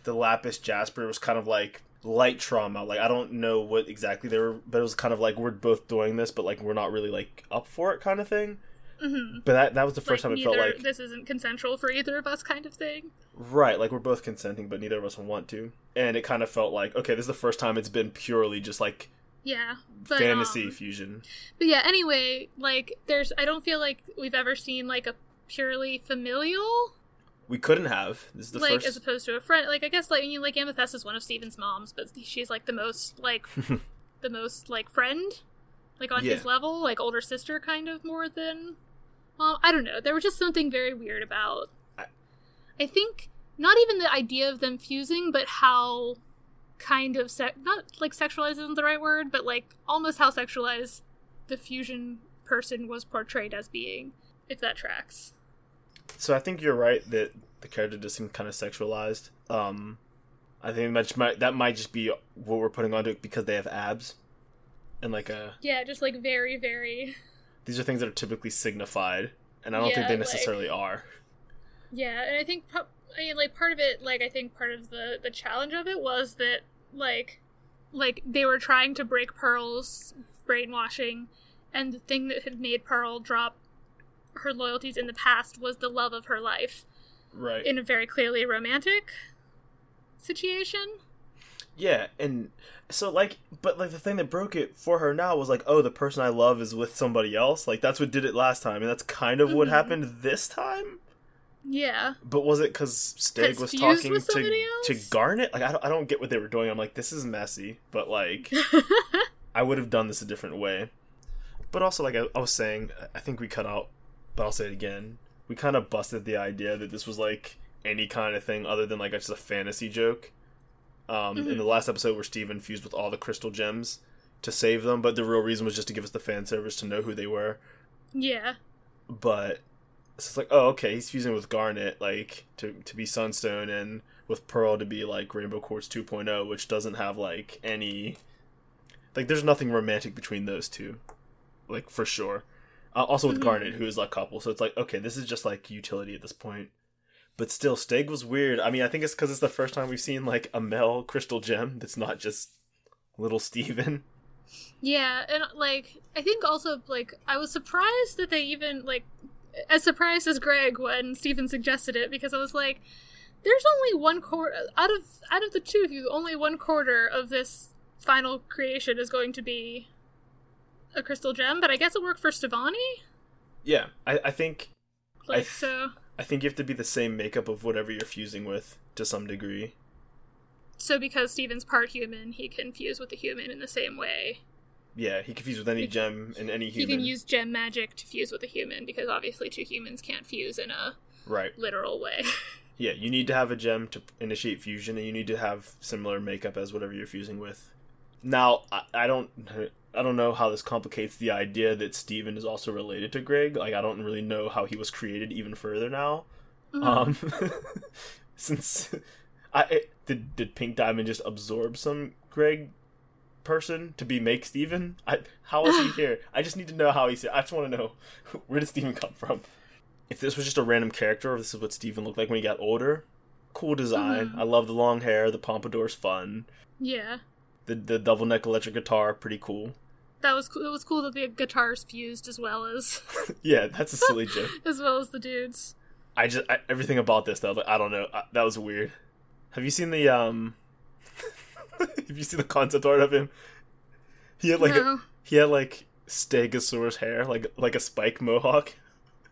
the Lapis Jasper it was kind of like light trauma. Like I don't know what exactly they were, but it was kind of like we're both doing this, but like we're not really like up for it kind of thing. hmm But that that was the Like, first time it neither, felt like this isn't consensual for either of us, kind of thing. Right, like we're both consenting, but neither of us want to. And it kind of felt like, okay, this is the first time it's been purely just like Yeah, but fantasy um, fusion. But yeah, anyway, like there's I don't feel like we've ever seen like a purely familial We couldn't have. This is the like first. as opposed to a friend. Like I guess like I mean like Amethyst is one of Steven's moms, but she's like the most like the most like friend, like on his level, like older sister kind of more than. Well, I don't know. There was just something very weird about. I- I think not even the idea of them fusing, but how kind of se- not like sexualized isn't the right word, but like almost how sexualized the fusion person was portrayed as being, if that tracks. So I think you're right that the character does seem kind of sexualized. Um, I think that might that might just be what we're putting onto it because they have abs, and like a Yeah, just like very, very. these are things that are typically signified, and I don't think Yeah, they like- necessarily are. Yeah, and I think I mean, like part of it, like I think part of the the challenge of it was that like like they were trying to break Pearl's brainwashing, and the thing that had made Pearl drop her loyalties in the past was the love of her life Right. in a very clearly romantic situation. Yeah, and so like, but like the thing that broke it for her now was like, oh, the person I love is with somebody else. Like that's what did it last time, and that's kind of what Mhm. happened this time. Yeah, But was it because 'Cause was talking to somebody to? Garnet? Like I don't, I don't get what they were doing. I'm like, this is messy, but like I would have done this a different way. But also, like I, I was saying, I think we cut out, but I'll say it again. We kind of busted the idea that this was like any kind of thing other than like just a fantasy joke. Um, In Mhm. the last episode, where Steven fused with all the crystal gems to save them, but the real reason was just to give us the fan service to know who they were. yeah, But it's just like, oh, okay, he's fusing with Garnet, like to to be Sunstone, and with Pearl to be like Rainbow Quartz 2.0, which doesn't have like any, like, there's nothing romantic between those two, like for sure. Uh, also with Mhm. Garnet, who is a couple, so it's like, okay, this is just like utility at this point. But still, Steg was weird. I mean, I think it's because it's the first time we've seen like a male crystal gem that's not just little Steven. Yeah, and like I think also like I was surprised that they even like as surprised as Greg when Steven suggested it because I was like, there's only one quarter out of out of the two of you, only one quarter of this final creation is going to be a crystal gem, but I guess it worked for Stevonnie. Yeah, I, I think Like th- so, I think you have to be the same makeup of whatever you're fusing with to some degree. so because Steven's part human, he can fuse with the human in the same way. Yeah, he can fuse with any He- gem and any He human. can use gem magic to fuse with a human because obviously two humans can't fuse in a right. literal way. Yeah, you need to have a gem to initiate fusion, and you need to have similar makeup as whatever you're fusing with. Now, I, I don't, I don't know how this complicates the idea that Steven is also related to Greg. Like, I don't really know how he was created even further now. Mhm. Um, since I it, did, did Pink Diamond just absorb some Greg person to be make Steven? I how is he here? I just need to know how he's here. I just want to know where did Steven come from. If this was just a random character, or if this is what Steven looked like when he got older, cool design. Mhm. I love the long hair. The pompadour's fun. yeah, The the double neck electric guitar, pretty cool. That was cool. It was cool that the guitars fused as well as yeah, that's a silly joke. as well as the dudes. I just I, everything about this though. Like, I don't know. I, that was weird. Have you seen the um? have you seen the concept art of him? He had like a, he had like Stegosaurus hair, like like a spike mohawk,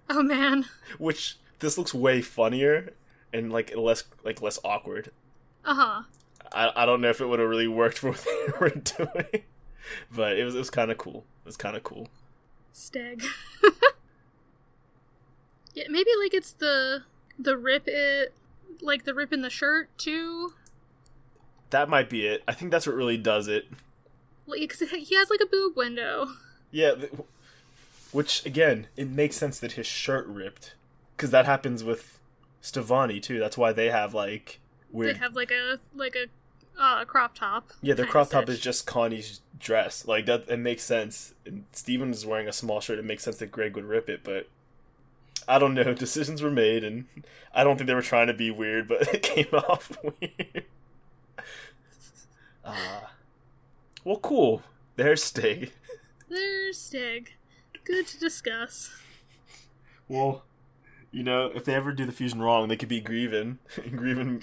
Oh man. which this looks way funnier and like less like less awkward. Uh huh. I I don't know if it would have really worked for what they were doing, but it was it was kind of cool. It was kind of cool. Steg. yeah, maybe like it's the the rip it like the rip in the shirt too. That might be it. I think that's what really does it. Like he has like a boob window. Yeah, which again, it makes sense that his shirt ripped because that happens with Stevonnie too. That's why they have like weird. They have like a like a uh, crop top. yeah, the crop top is just Connie's dress. Like that, it makes sense. And Steven is wearing a small shirt. It makes sense that Greg would rip it, but I don't know. Decisions were made, and I don't think they were trying to be weird, but it came off weird. Uh, well, cool. There's Stig. There's Steg. Good to discuss. Well, you know, if they ever do the fusion wrong, they could be grieving, grieving,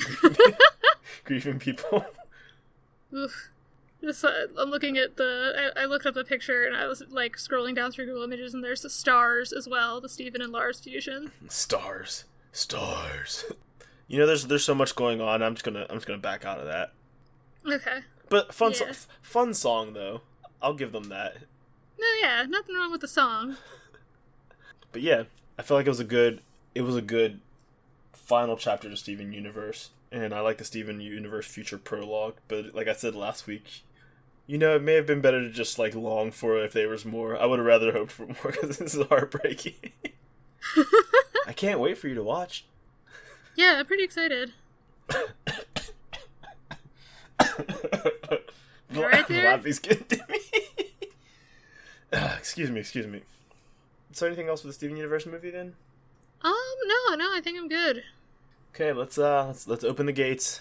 grieving people. Oof. This, uh, I'm looking at the. I, I looked up the picture and I was like scrolling down through Google Images and there's the stars as well, the Steven and Lars fusion. Stars, stars. You know, there's there's so much going on. I'm just gonna I'm just gonna back out of that. Okay. But fun Yeah. so- fun song though. I'll give them that. No, yeah, nothing wrong with the song. But yeah, I feel like it was a good it was a good final chapter to Steven Universe, and I like the Steven Universe future prologue. But like I said last week, you know, it may have been better to just like long for it if there was more. I would have rather hoped for more because this is heartbreaking. I can't wait for you to watch. Yeah, I'm pretty excited. You all right there? Lappy's getting to me. excuse me, excuse me. So anything else with the Steven Universe movie then? Um, no, no, I think I'm good. Okay, let's uh let's let's open the gates.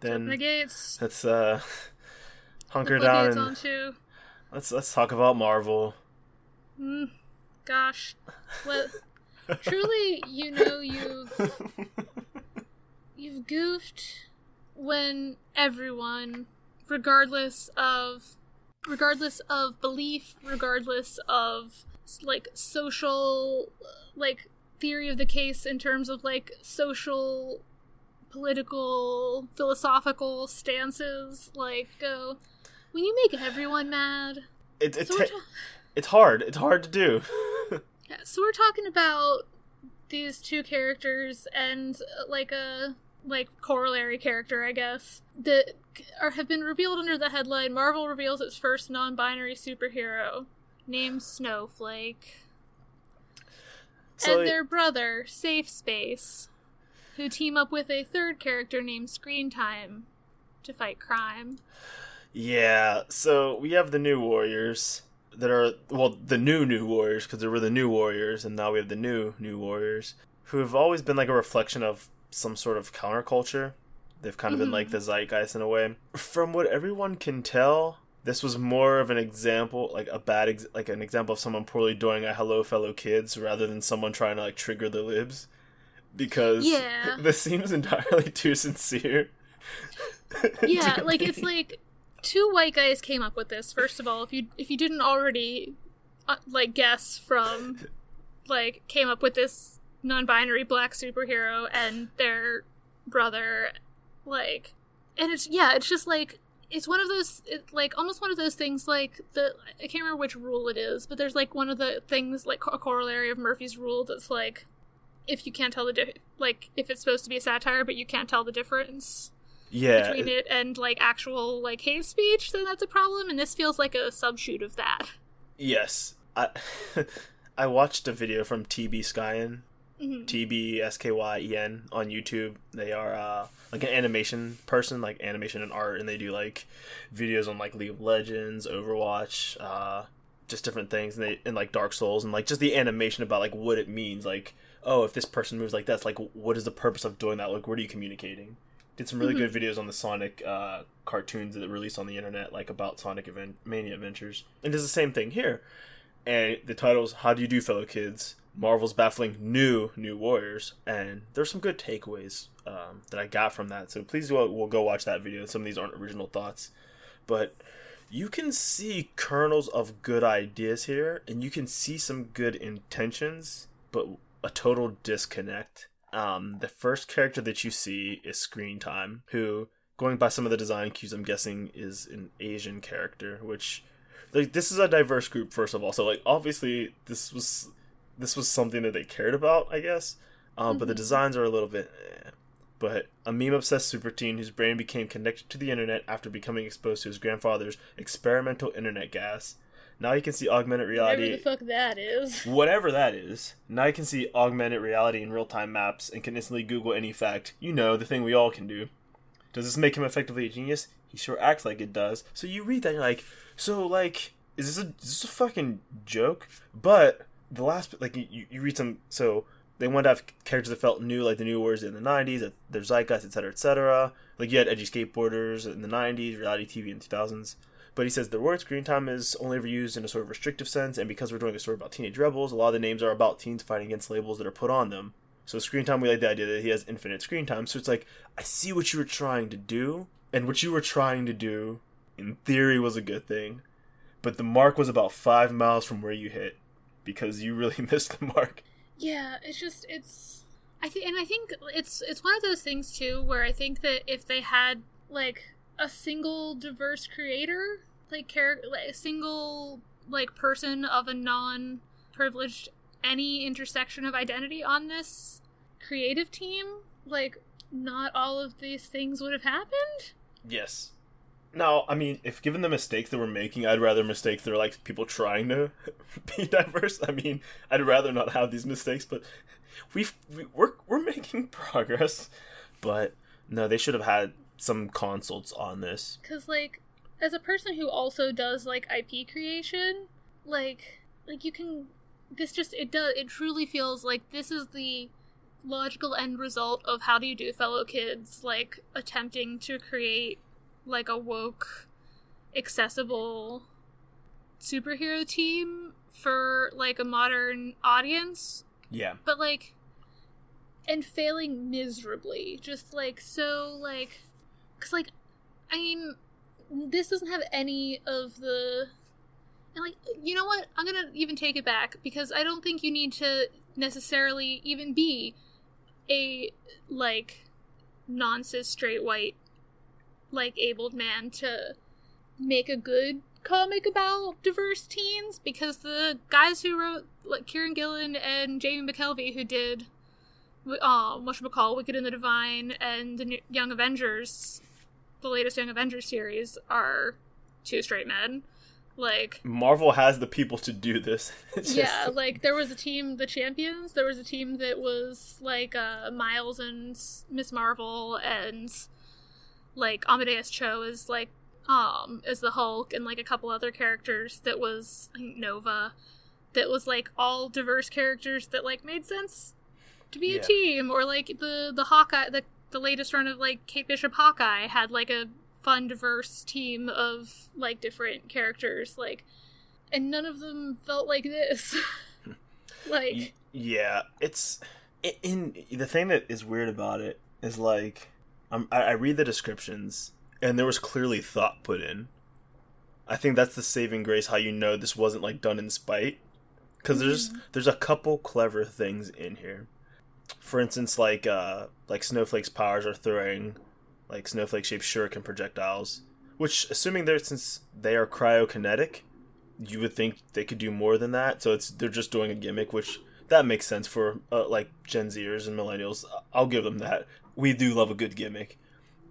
Then Open the gates. let's uh hunker the down gates and onto. let's let's talk about Marvel. Mm, gosh, what? Truly, you know you've you've goofed when everyone, regardless of regardless of belief, regardless of like social like theory of the case in terms of like social political philosophical stances like go when you make everyone mad It, it so ta- ta- it's hard. It's hard to do. yeah, so we're talking about these two characters and uh, like a like corollary character i guess that are, have been revealed under the headline marvel reveals its first non-binary superhero named snowflake so and their brother, Safe Space, who team up with a third character named Screen Time to fight crime. yeah, so we have the new warriors that are well the new new warriors because there were the new warriors and now we have the new new warriors who have always been like a reflection of some sort of counterculture. They've kind of been mm-hmm. like the zeitgeist in a way. From what everyone can tell, this was more of an example, like a bad, ex- like an example of someone poorly doing a "Hello, fellow kids" rather than someone trying to like trigger the libs, because Yeah. this seems entirely too sincere. Yeah, to like it's like two white guys came up with this. First of all, if you if you didn't already uh, like guess from like came up with this non-binary black superhero and their brother like and it's yeah, it's just like it's one of those it, like almost one of those things like the I can't remember which rule it is, but there's like one of the things like a corollary of Murphy's rule that's like if you can't tell the di- like if it's supposed to be a satire but you can't tell the difference Yeah, between it and like actual like hate speech, then that's a problem. And this feels like a subshoot of that. yes. I I watched a video from TB Skyen, Mhm. T B S K Y E N on YouTube. They are uh, like an animation person, like animation and art, and they do like videos on like League of Legends, Overwatch, uh, just different things, and they and like Dark Souls, and like just the animation about like what it means. Like, oh, if this person moves like that's like what is the purpose of doing that? Like, what are you communicating? Did some really good videos on the Sonic uh, cartoons that released on the internet, like about Sonic Event Mania Adventures, and it's the same thing here. And the title's "How Do You Do, Fellow Kids?" Marvel's baffling new new warriors, and there's some good takeaways um, that I got from that. So please go, we'll go watch that video. Some of these aren't original thoughts, but you can see kernels of good ideas here, and you can see some good intentions, but a total disconnect. Um, the first character that you see is Screen Time, who, going by some of the design cues, I'm guessing is an Asian character, which like this is a diverse group first of all so like obviously this was this was something that they cared about i guess um, but the Mhm. designs are a little bit eh. but a meme obsessed super teen whose brain became connected to the internet after becoming exposed to his grandfather's experimental internet gas now you can see augmented reality. Whatever the fuck that is. whatever that is. Now you can see augmented reality in real time maps and can instantly Google any fact. You know, the thing we all can do. Does this make him effectively a genius? He sure acts like it does. So you read that and you're like, so like, is this a is this a fucking joke? But the last like you, you read some so they wanted to have characters that felt new, like the new words in the '90s, their zeitgeist, etc., etc. Like you had edgy skateboarders in the '90s, reality TV in the 2000s. But he says the word screen time is only ever used in a sort of restrictive sense, and because we're doing a story about teenage rebels, a lot of the names are about teens fighting against labels that are put on them. So screen time, we like the idea that he has infinite screen time. So it's like, I see what you were trying to do, and what you were trying to do, in theory, was a good thing. But the mark was about five miles from where you hit, because you really missed the mark. Yeah, it's just it's I think and I think it's it's one of those things too where I think that if they had like a single diverse creator, like character like a single like person of a non privileged any intersection of identity on this creative team, like not all of these things would have happened. Yes. Now, I mean, if given the mistakes that we're making, I'd rather mistakes that are like people trying to be diverse. I mean, I'd rather not have these mistakes, but we've we, we're we're making progress. But no, they should have had some consults on this. Cause like, as a person who also does like IP creation, like, like you can, this just it does it truly feels like this is the logical end result of how do you do fellow kids like attempting to create like a woke, accessible superhero team for like a modern audience. Yeah. but like and failing miserably. Just like so like because like i mean this doesn't have any of the and like you know what? I'm gonna even take it back because i don't think you need to necessarily even be a like non-cis straight white like abled man to make a good comic about diverse teens because the guys who wrote like Kieran Gillen and Jamie McKelvie who did uh whatchamacall Wicked and the Divine and the Young Avengers the latest Young Avengers series are two straight men like Marvel has the people to do this. It's yeah, like there was a team, the champions. There was a team that was like uh, Miles and Miss Marvel, and like Amadeus Cho is like um is the Hulk, and like a couple other characters that was Nova, that was like all diverse characters that like made sense to be Yeah. a team, or like the the Hawkeye, the the latest run of like Kate Bishop Hawkeye had like a fun diverse team of like different characters, like and none of them felt like this. like, yeah, it's i- in the thing that is weird about it is like I'm, I, I read the descriptions and there was clearly thought put in. I think that's the saving grace. How you know this wasn't like done in spite, because there's Mm-hmm. there's a couple clever things in here. For instance, like uh like Snowflake's powers are throwing like snowflake shaped shuriken projectiles, which assuming they're since they are cryokinetic, you would think they could do more than that. So it's they're just doing a gimmick, which that makes sense for uh, like Gen Zers and millennials. I'll give them that. We do love a good gimmick.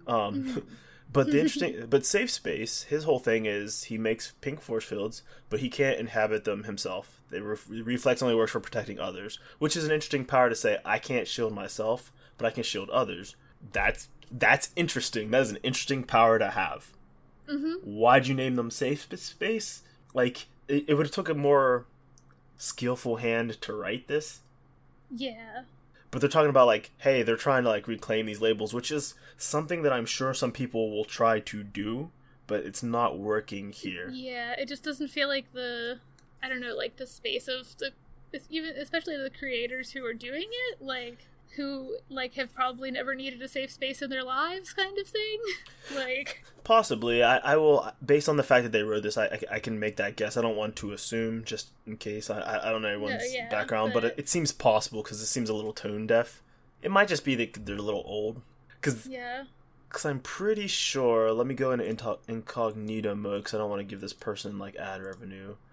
Um, but the interesting, but safe space. His whole thing is he makes pink force fields, but he can't inhabit them himself. They ref- reflex only works for protecting others, which is an interesting power to say. I can't shield myself, but I can shield others. That's that's interesting. That is an interesting power to have. Mm-hmm. Why'd you name them safe space? Like it, it would have took a more skillful hand to write this Yeah. But they're talking about like hey they're trying to like reclaim these labels which is something that i'm sure some people will try to do but it's not working here. Yeah, it just doesn't feel like the I don't know, like the space of the even especially the creators who are doing it, like who like have probably never needed a safe space in their lives kind of thing. like possibly I, I will based on the fact that they wrote this I, I, I can make that guess i don't want to assume just in case i, I, don't know everyone's yeah, background but, but- it, it seems possible because it seems a little tone deaf it might just be that they're a little old because yeah. Because I'm pretty sure. Let me go into incognito mode because I don't want to give this person like ad revenue.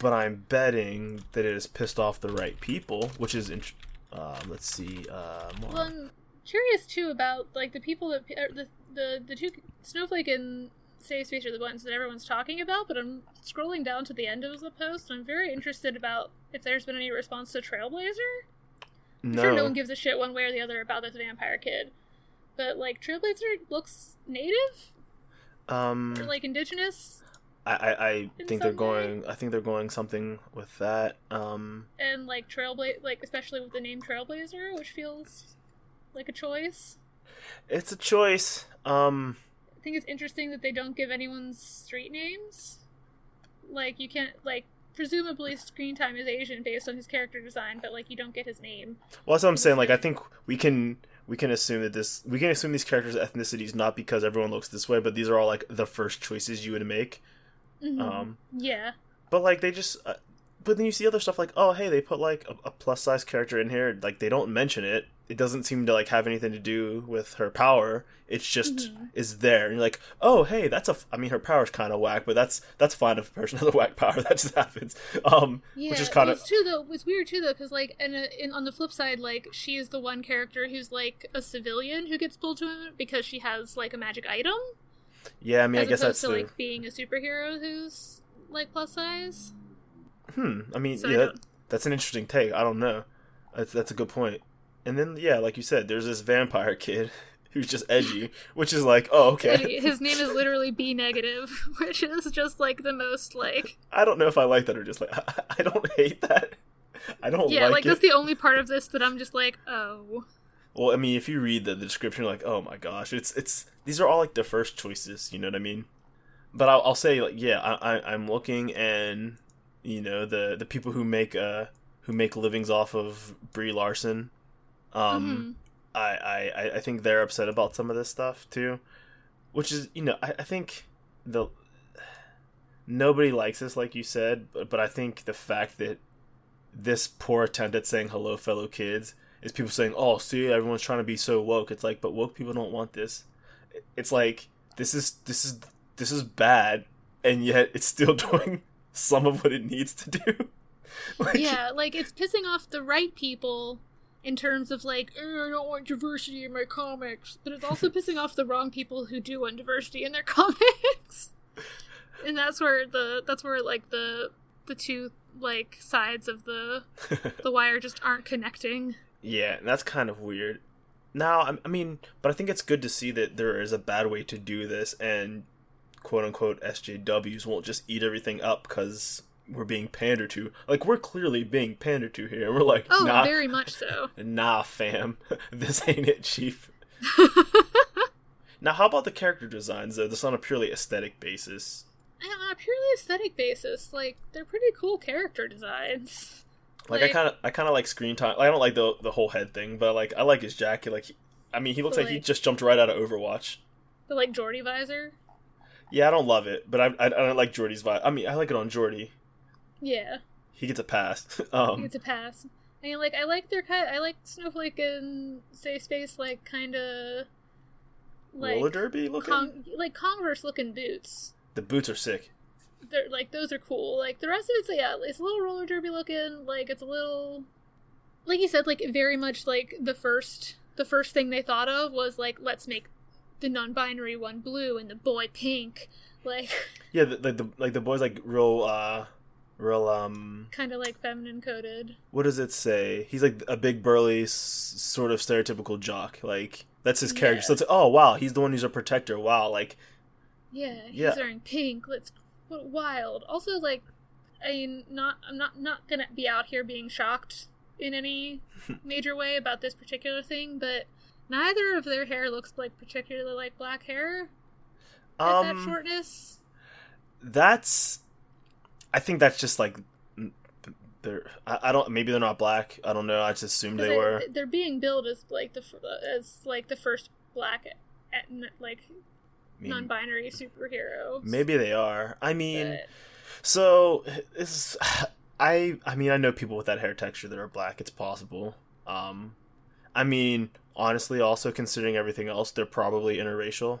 But I'm betting that it has pissed off the right people, which is. Int- uh, let's see. Uh, more. Well, I'm curious too about like the people that uh, the the the two Snowflake and Safe Space are the ones that everyone's talking about. But I'm scrolling down to the end of the post. and I'm very interested about if there's been any response to Trailblazer. I'm sure no one gives a shit one way or the other about this vampire kid. But like Trailblazer looks native um, or like indigenous, I, I, think they're some way? going. I think they're going something with that. Um, and like Trailblazer, like especially with the name Trailblazer, which feels like a choice. it's a choice. Um, I think it's interesting that they don't give anyone's street names. Like you can't like presumably screen time is Asian based on his character design, but like you don't get his name. well, that's what I'm saying. Like, I think we can we can assume that this we can assume these characters' ethnicities not because everyone looks this way, but these are all like the first choices you would make. Mhm. Um, yeah. But like they just, uh, but then you see other stuff like, oh hey, they put like a, a plus size character in here. Like they don't mention it. It doesn't seem to like have anything to do with her power. It's just Mhm. is there. And you're like, oh hey, that's a. F- I mean, her power's kind of whack, but that's that's fine if a person has a whack power. That just happens. Um, Yeah, which is kind of it's too though. It's weird too though, because like, and in, on the flip side, like she is the one character who's like a civilian who gets pulled to him because she has like a magic item, yeah. I mean, as I guess that's to the. like being a superhero who's like plus size. Hmm. I mean, So I yeah, that, that's an interesting take. I don't know. That's that's a good point. And then yeah, like you said, there's this vampire kid who's just edgy, which is like, oh okay. His name is literally B negative, which is just like the most like I don't know if I like that or just like I don't hate that. I don't yeah, like, like that's the only part of this that I'm just like oh Well, I mean, if you read the, the description, you're like, oh my gosh, it's it's these are all like the first choices. You know what I mean? But I'll, I'll say like, yeah, I, I I'm looking, and you know the the people who make uh who make livings off of Brie Larson, um, mhm. I, I I- I think they're upset about some of this stuff too, which is you know I, I think the nobody likes this like you said, but but I think the fact that this poor attempt at saying hello fellow kids is people saying oh see everyone's trying to be so woke it's like but woke people don't want this it's like this is this is this is bad and yet it's still doing some of what it needs to do like, yeah, like it's pissing off the right people in terms of like "Oh, I don't want diversity in my comics, but it's also pissing off the wrong people who do want diversity in their comics. and that's where the that's where like the the two like sides of the the wire just aren't connecting. Yeah, that's kind of weird. Now, I- I mean, but I think it's good to see that there is a bad way to do this, and quote unquote SJWs won't just eat everything up because we're being pandered to. Like, we're clearly being pandered to here. and We're like, Oh, nah, very much so. nah, fam, this ain't it, chief. Now, how about the character designs, though? This on a purely aesthetic basis. And on a purely aesthetic basis, like they're pretty cool character designs. Like, I kind of, I kind of like screen time. I don't like the the whole head thing, but like, I like his jacket. Like, he, I mean, he looks But, like he just jumped right out of Overwatch. The like Jordy visor. Yeah, I don't love it, but I I, I don't like Jordy's vibe. I mean, I like it on Jordy. Yeah, He gets a pass. Um, it's a pass. I mean, like I like their kind. I like Snowflake and Safe Space, like kind of like roller derby looking. Con- like Converse looking boots. the boots are sick. They're like those are cool. Like the rest of it's yeah, it's a little roller derby looking. Like it's a little, like you said, like very much like the first the first thing they thought of was like let's make the non-binary one blue and the boy pink. Like Yeah, the, like the like the boys like real uh real um kind of like feminine coded. what does it say? He's like a big burly s- sort of stereotypical jock. Like that's his character. Yeah. So it's like, oh wow, he's the one who's a protector. Wow, like Yeah, he's Yeah. wearing pink. Let's what wild. Also, like, I mean, not I'm not not gonna be out here being shocked in any major way about this particular thing, but neither of their hair looks like particularly like black hair um that shortness. that's I think that's just like they're I, I don't maybe they're not black. I don't know. I just assumed 'Cause they were. They're being billed as like the as like the first black like I mean, non-binary superhero. maybe they are. I mean, But- So this, I I mean I know people with that hair texture that are black. It's possible. Um, I mean honestly, also considering everything else, they're probably interracial.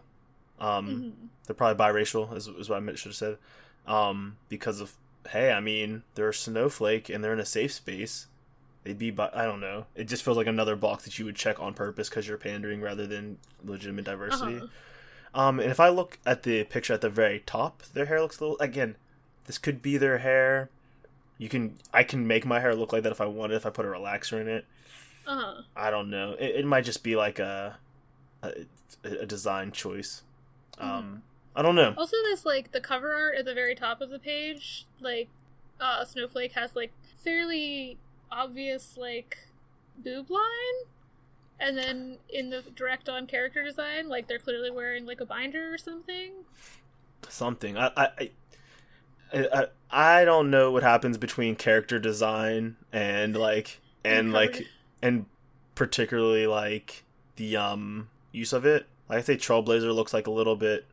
Um, Mhm. they're probably biracial, is, is what I should have said. Um, because of hey, I mean they're a snowflake and they're in a safe space. They'd be, bi- I don't know. It just feels like another box that you would check on purpose because you're pandering rather than legitimate diversity. Uh-huh. Um, and if I look at the picture at the very top, their hair looks a little. Again, this could be their hair. You can, I can make my hair look like that if I wanted. If I put a relaxer in it, Uh-huh. I don't know. It, it might just be like a, a, a design choice. Um, I don't know. Also, this like the cover art at the very top of the page, like uh, Snowflake has like fairly obvious like boob line, and then in the direct on character design, like they're clearly wearing like a binder or something. Something. I, I, I, I, don't know what happens between character design and like and like and particularly like the um use of it. Like I say, Trailblazer looks like a little bit.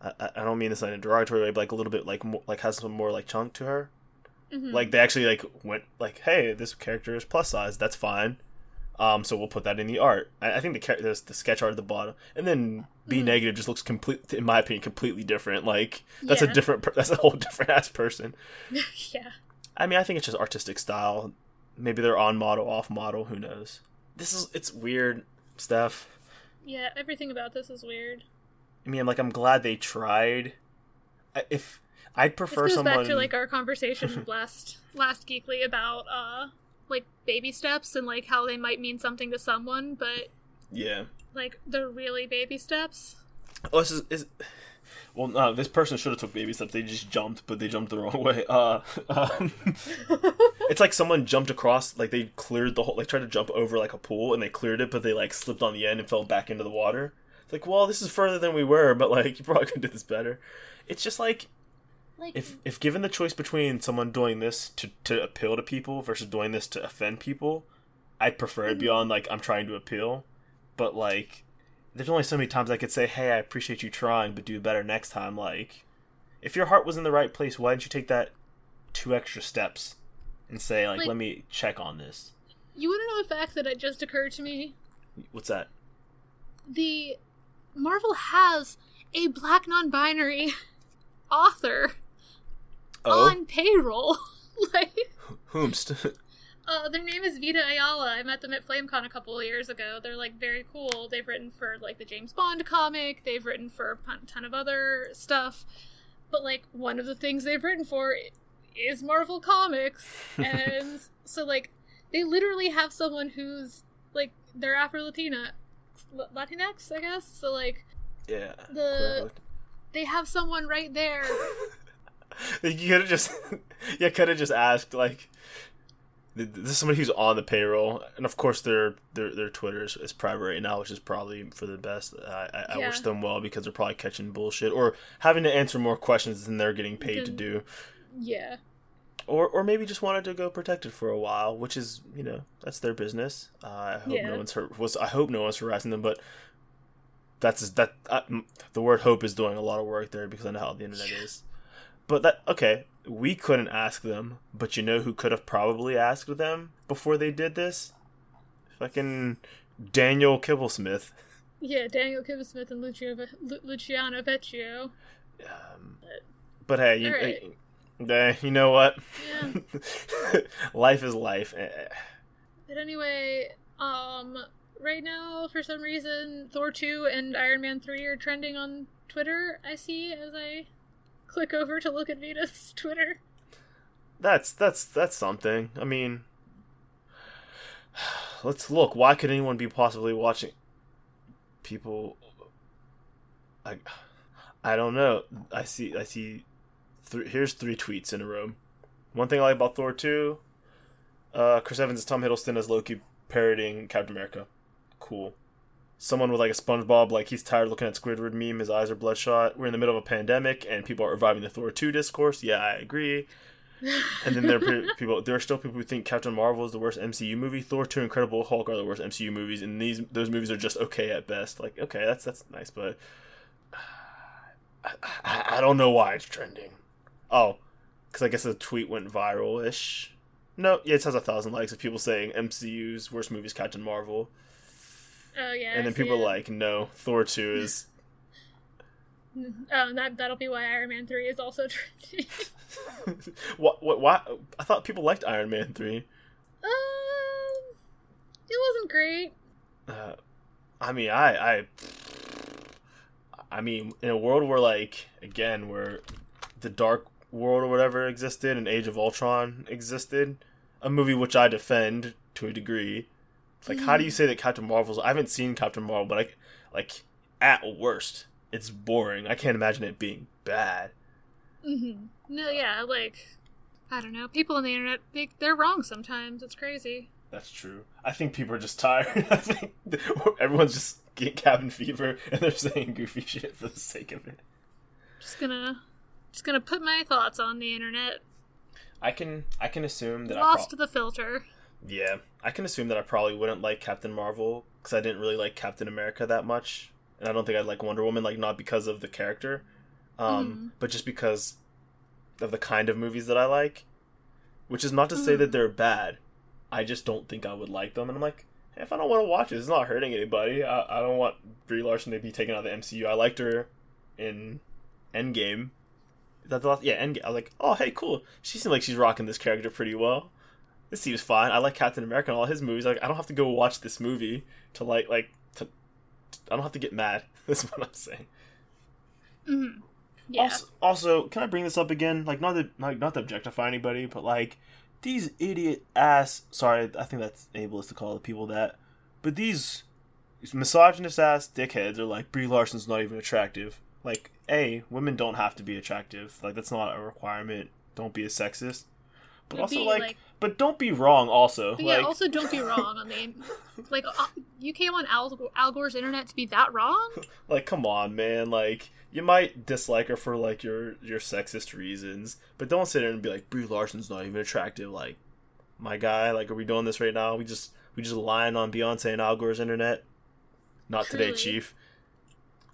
I, I don't mean this in a derogatory way, but like a little bit like more, like has some more like chunk to her. Mhm. Like they actually like went like, hey, this character is plus size. That's fine. Um, so we'll put that in the art. I, I think the there's the sketch art at the bottom, and then B Mhm. negative just looks complete, in my opinion, completely different. Like that's Yeah. a different, that's a whole different ass person. yeah. I mean, I think it's just artistic style. Maybe they're on model, off model. Who knows? This is it's weird stuff. Yeah, everything about this is weird. I mean, like I'm glad they tried. I- If I'd This prefer goes someone, back to like our conversation last last geekly about uh like baby steps and like how they might mean something to someone, but yeah. like they're really baby steps. Oh, this is, is well, no, this person should have took baby steps. They just jumped, but they jumped the wrong way. Uh, um, it's like someone jumped across, like they cleared the whole, like tried to jump over like a pool, and they cleared it, but they like slipped on the end and fell back into the water. It's like, well, this is further than we were, but like you probably could do this better. It's just like Like if if given the choice between someone doing this to to appeal to people versus doing this to offend people, I'd prefer it beyond mm-hmm. like I'm trying to appeal. But like there's only so many times I could say, "Hey, I appreciate you trying, but do better next time." Like if your heart was in the right place, why didn't you take that two extra steps and say like, Like- "Let me check on this." You want to know a fact that it just occurred to me? What's that? The Marvel has a black non-binary author Oh, on payroll. like, whomst. uh, their name is Vita Ayala. I met them at FlameCon a couple of years ago. They're like very cool. They've written for like the James Bond comic. They've written for a ton of other stuff. But like one of the things they've written for is Marvel Comics, and so like they literally have someone who's like they're Afro Latina, Latinx, I guess. So like yeah. The- they have someone right there. you could have just yeah could have just asked like this is somebody who's on the payroll and of course their their their twitter is, is private right now which is probably for the best i, I, I wish them well because they're probably catching bullshit or having to answer more questions than they're getting paid to do Yeah. or or maybe just wanted to go protected for a while which is you know that's their business uh, i hope Yeah. no one's hurt was i hope no one's harassing them but that's that. Uh, the word hope is doing a lot of work there because I know how the internet is. But that okay, we couldn't ask them, but you know who could have probably asked them before they did this? Fucking Daniel Kibblesmith. Yeah, Daniel Kibblesmith and Lucio, Lu- Luciano Vecchio. Um, but hey, you, Alright. eh, you know what? Yeah. life is life. Eh, eh. But anyway, um, right now, for some reason, Thor 2 and Iron Man 3 are trending on Twitter, I see as I click over to look at Vita's Twitter. That's that's that's something. I mean, let's look. Why could anyone be possibly watching? People, I, I don't know. I see. I see. Th- here's three tweets in a row. One thing I like about Thor two, uh, Chris Evans is Tom Hiddleston as Loki parodying Captain America. Cool. Someone with like a SpongeBob, like he's tired looking at Squidward meme. His eyes are bloodshot. We're in the middle of a pandemic, and people are reviving the Thor two discourse. Yeah, I agree. And then there are people. There are still people who think Captain Marvel is the worst MCU movie. Thor two, Incredible Hulk are the worst MCU movies, and these those movies are just okay at best. Like, okay, that's that's nice, but I, I, I don't know why it's trending. Oh, because I guess the tweet went viral ish. No, yeah, it has a thousand likes of people saying MCU's worst movie is Captain Marvel, Oh, yeah. and then people are like, no, Thor two is. Oh, that, that'll be why Iron Man 3 is also trending. what? What? Why? I thought people liked Iron Man three. um, it wasn't great. Uh, I mean, I, I, I mean, in a world where, like, again, where the Dark World or whatever existed and Age of Ultron existed, a movie which I defend to a degree. Like, how do you say that Captain Marvel's? I haven't seen Captain Marvel, but I, like, at worst, it's boring. I can't imagine it being bad. Mm-hmm. No, yeah, like, I don't know. People on the internet, they, they're wrong sometimes. It's crazy. That's true. I think people are just tired. I think everyone's just getting cabin fever and they're saying goofy shit for the sake of it. Just gonna, just gonna put my thoughts on the internet. I can I can assume that I Lost prob- the filter. Yeah I can assume that I probably wouldn't like Captain Marvel because I didn't really like Captain America that much, and I don't think I'd like Wonder Woman like not because of the character, um, but just because of the kind of movies that I like. Which is not to say that they're bad. I just don't think I would like them, and I'm like, hey, if I don't want to watch it, it's not hurting anybody. I, I don't want Brie Larson to be taken out of the MCU. I liked her in Endgame. Is that the last? Yeah, Endgame. I was like, oh, hey, cool. She seems like she's rocking this character pretty well. This seems fine. I like Captain America and all his movies. Like, I don't have to go watch this movie to like like to. I don't have to get mad. That's what I'm saying. hmm Yeah. Also, also, can I bring this up again? Like, not to like not to objectify anybody, but like these idiot ass. Sorry, I think that's ableist to call the people that. But these misogynist ass dickheads are like Brie Larson's not even attractive. Like, a women don't have to be attractive. Like, that's not a requirement. Don't be a sexist. But also, like, like- but don't be wrong. Also, like, yeah, also don't be wrong on the like. Uh, you came on Al, Al Gore's internet to be that wrong? like come on man like you might dislike her for like your your sexist reasons but don't sit there and be like brie larson's not even attractive like my guy like are we doing this right now we just we just lying on beyonce and al gore's internet not today chief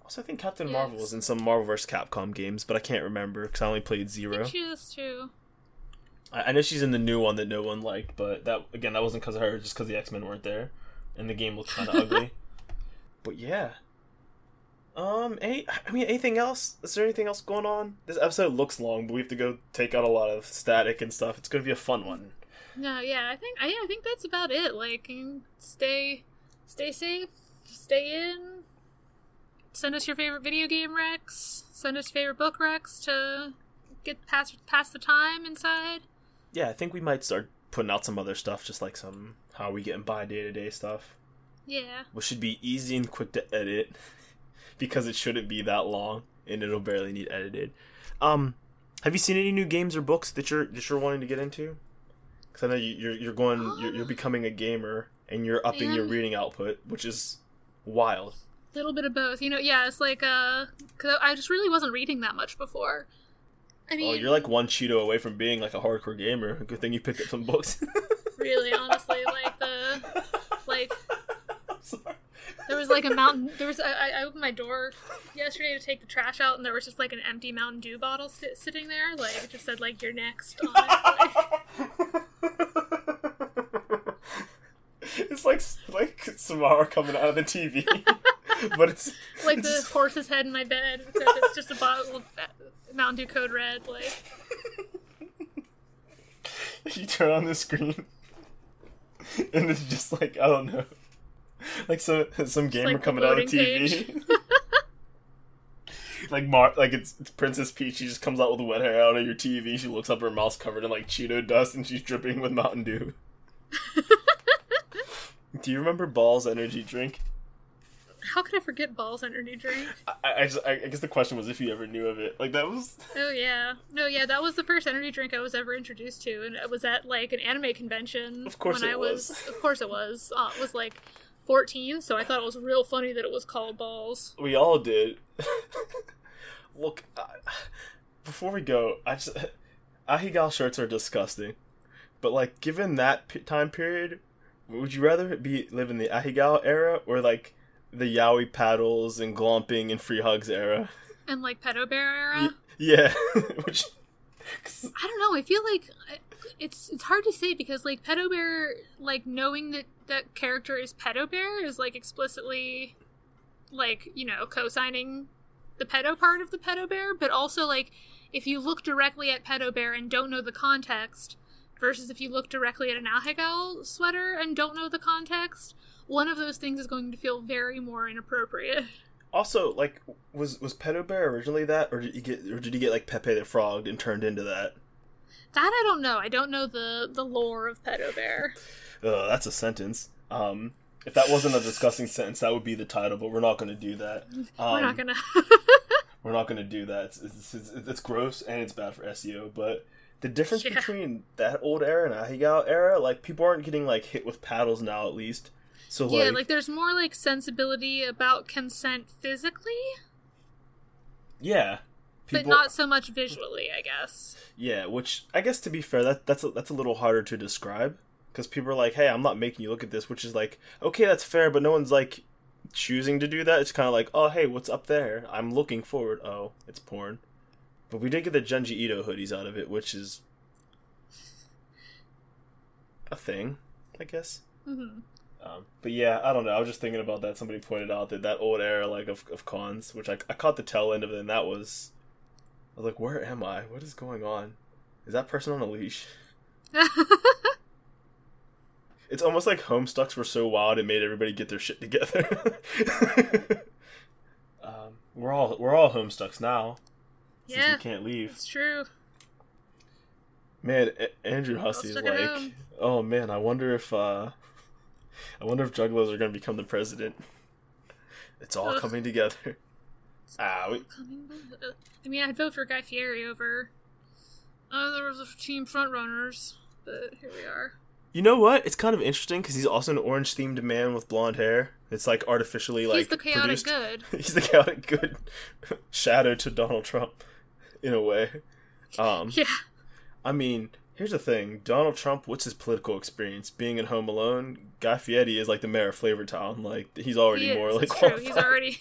also i think captain Yes. marvel was in some marvel vs capcom games but i can't remember because i only played I zero think she too. I, know she's in the new one that no one liked but that again that wasn't because of her just because the x-men weren't there and the game looked kind of ugly but yeah um, any, I mean, anything else? Is there anything else going on? This episode looks long, but we have to go take out a lot of static and stuff. It's gonna be a fun one. No, yeah, I think I, I think that's about it. Like, stay, stay safe, stay in. Send us your favorite video game Rex. Send us favorite book Rex to get past pass the time inside. Yeah, I think we might start putting out some other stuff, just like some how we getting by day to day stuff, Yeah, which should be easy and quick to edit, because it shouldn't be that long and it'll barely need edited. Um, have you seen any new games or books that you're that you're wanting to get into? Because I know you, you're you're going you're, you're becoming a gamer and you're upping your reading output, which is wild. A little bit of both. You know, yeah, it's like uh, cause I just really wasn't reading that much before. I oh, mean, Oh, you're like one Cheeto away from being like a hardcore gamer. Good thing you picked up some books. really, honestly, like the like There was like a mountain. There was. I, I opened my door yesterday to take the trash out, and there was just like an empty Mountain Dew bottle sit, sitting there. Like it just said like "You're next" on it. Like, it's like like Samara coming out of the TV, but it's like the it's- horse's head in my bed. Except it's just a bottle of Mountain Dew Code Red. Like you turn on the screen, and it's just like I don't know, like some some gamer like coming out of the TV. like Mar, like it's, it's Princess Peach. She just comes out with wet hair out of your TV. She looks up, her mouth's covered in like Cheeto dust, and she's dripping with Mountain Dew. Do you remember Ball's energy drink? how could I forget Balls Energy Drink? I, I, just, I guess the question was if you ever knew of it. Like that was Oh yeah, no yeah, that was the first energy drink I was ever introduced to, and it was at like an anime convention. Of course when it I was. Of course it was. Uh, it was like fourteen, so I thought it was real funny that it was called balls. we all did. Look, I, before we go, I just Ahegao shirts are disgusting, but like given that p- time period, would you rather be live in the Ahegao era or like the yaoi paddles and glomping and free hugs era? And like pedo bear era. Yeah, which I don't know. I feel like uh, it's it's hard to say because like pedo bear, like knowing that that character is pedo bear is like explicitly, like you know, co-signing the pedo part of the pedo bear, but also like if you look directly at pedo bear and don't know the context, versus if you look directly at an Ahegao sweater and don't know the context, one of those things is going to feel very more inappropriate. also like was was Pedo Bear originally that, or did you get or did you get like Pepe the Frog and turned into that? That I don't know. I don't know the the lore of pedo bear. Ugh, that's a sentence. Um, if that wasn't a disgusting sentence, that would be the title. But we're not going to do that. Um, We're not gonna. We're not going to do that. It's, it's, it's, it's gross and it's bad for SEO. But the difference Yeah. between that old era and Ahegao era, like people aren't getting like hit with paddles now, at least. So Yeah, like, like there's more like sensibility about consent physically, yeah, but not so much visually, I guess. Yeah, which I guess to be fair, that that's a, that's a little harder to describe because people are like, "Hey, I'm not making you look at this," which is like, okay, that's fair, but no one's like choosing to do that. It's kind of like, "Oh, hey, what's up there? I'm looking forward." Oh, it's porn. But we did get the Junji Ito hoodies out of it, which is a thing, I guess. hmm Um, but yeah, I don't know. I was just thinking about that. Somebody pointed out that that old era, like of of cons, which I, I caught the tail end of it, and that was, I was like, where am I? What is going on? Is that person on a leash? It's almost like Homestucks were so wild it made everybody get their shit together. um, we're all we're all Homestucks now since yeah, we can't leave. it's true. Man, A- Andrew Hussie is like, oh man, I wonder if uh, I wonder if Juggalos are gonna become the president. It's all Ugh. coming together. Ah, we, Coming. I mean, I'd vote for Guy Fieri over. Uh, there was a team frontrunners, but here we are. you know what? It's kind of interesting because he's also an orange themed man with blonde hair. It's like artificially like He's the chaotic produced. good. He's the chaotic good shadow to Donald Trump, in a way. Um, Yeah, I mean, here's the thing: Donald Trump, what's his political experience? Being at Home Alone, Guy Fieri is like the mayor of Flavortown. Like he's already he more is. like true. He's already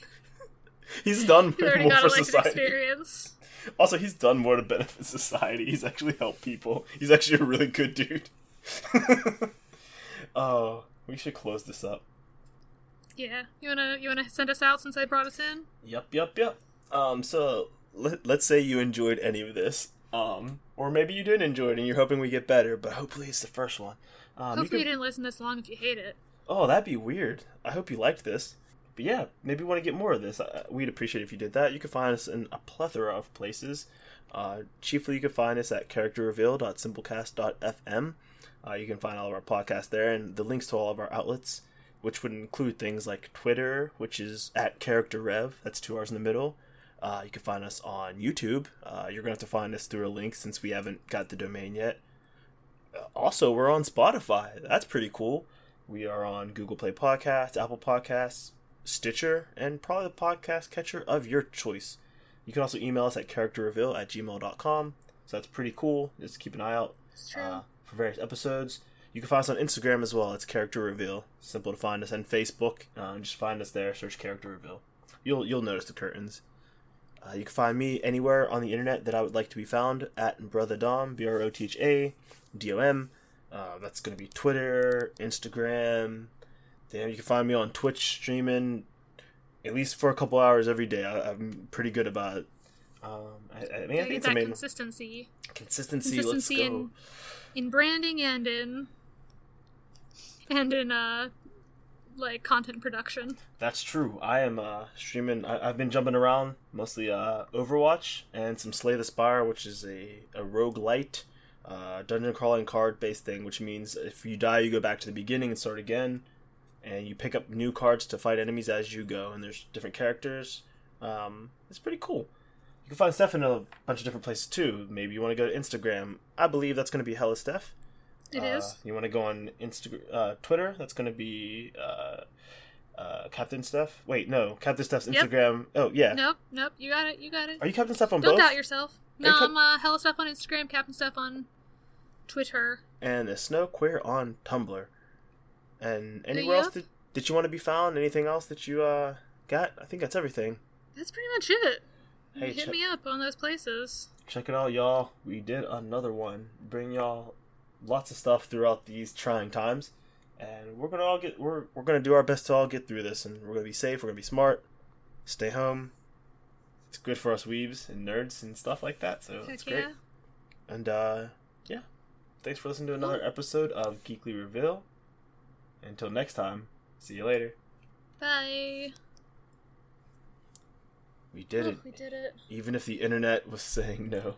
he's done he's already more for society. experience. Also, he's done more to benefit society. He's actually helped people. He's actually a really good dude. oh, we should close this up. Yeah, you wanna you wanna send us out since I brought us in? Yup, yup, yup. Um, so let, let's say you enjoyed any of this, um, or maybe you didn't enjoy it and you're hoping we get better, but hopefully it's the first one. Um, you Hopefully, you didn't listen this long if you hate it. Oh, that'd be weird. I hope you liked this. But yeah, maybe you want to get more of this. Uh, We'd appreciate if you did that. You can find us in a plethora of places. Uh, chiefly, you can find us at characterreveal.simplecast.fm. Uh, you can find all of our podcasts there and the links to all of our outlets, which would include things like Twitter, which is at characterrev. That's two R's in the middle. Uh, you can find us on YouTube. Uh, you're going to have to find us through a link since we haven't got the domain yet. Uh, also, we're on Spotify. That's pretty cool. We are on Google Play Podcasts, Apple Podcasts, Stitcher, and probably the podcast catcher of your choice. You can also email us at characterreveal at gmail.com. So that's pretty cool. Just keep an eye out uh, for various episodes. You can find us on Instagram as well. It's Character Reveal. Simple to find us. And Facebook. Um, just find us there. Search Character Reveal. You'll you'll notice the curtains. Uh, you can find me anywhere on the internet that I would like to be found at Brother Dom, B R O T H A D O M. Uh, that's going to be Twitter, Instagram. Then you can find me on Twitch streaming at least for a couple hours every day. I, I'm pretty good about it. Um, I, I mean, I think it's that a main consistency, consistency. consistency let's go. in in branding and in and in uh like content production. That's true. I am uh, streaming. I, I've been jumping around mostly uh, Overwatch and some Slay the Spire, which is a a roguelite uh, dungeon crawling card based thing, which means if you die, you go back to the beginning and start again, and you pick up new cards to fight enemies as you go. And there's different characters. Um, it's pretty cool. You can find Steph in a bunch of different places too. Maybe you want to go to Instagram. I believe that's going to be Hella Steph. It Uh, is. You want to go on Instagram, uh, Twitter? That's going to be uh, uh, Captain Steph. Wait, no, Captain Steph's Yep. Instagram. Oh yeah. Nope, nope. You got it. You got it. Are you Captain Steph on Don't both? doubt yourself. Are you No, I'm uh, Hella Steph on Instagram, Captain Steph on Twitter. And the Snow Queer on Tumblr. And anywhere else Yep. that, that you want to be found? Anything else that you uh got? I think that's everything. That's pretty much it. Hey, Hit check- me up on those places. Check it out, y'all. We did another one. Bring y'all lots of stuff throughout these trying times, and we're gonna all get we're we're gonna do our best to all get through this, and we're gonna be safe. We're gonna be smart. Stay home. It's good for us weebs and nerds and stuff like that. So Heck it's great. And uh, yeah, thanks for listening to another episode of Geekly Reveal. Until next time, see you later. Bye. We did Oh, it, we did it. even if the internet was saying no.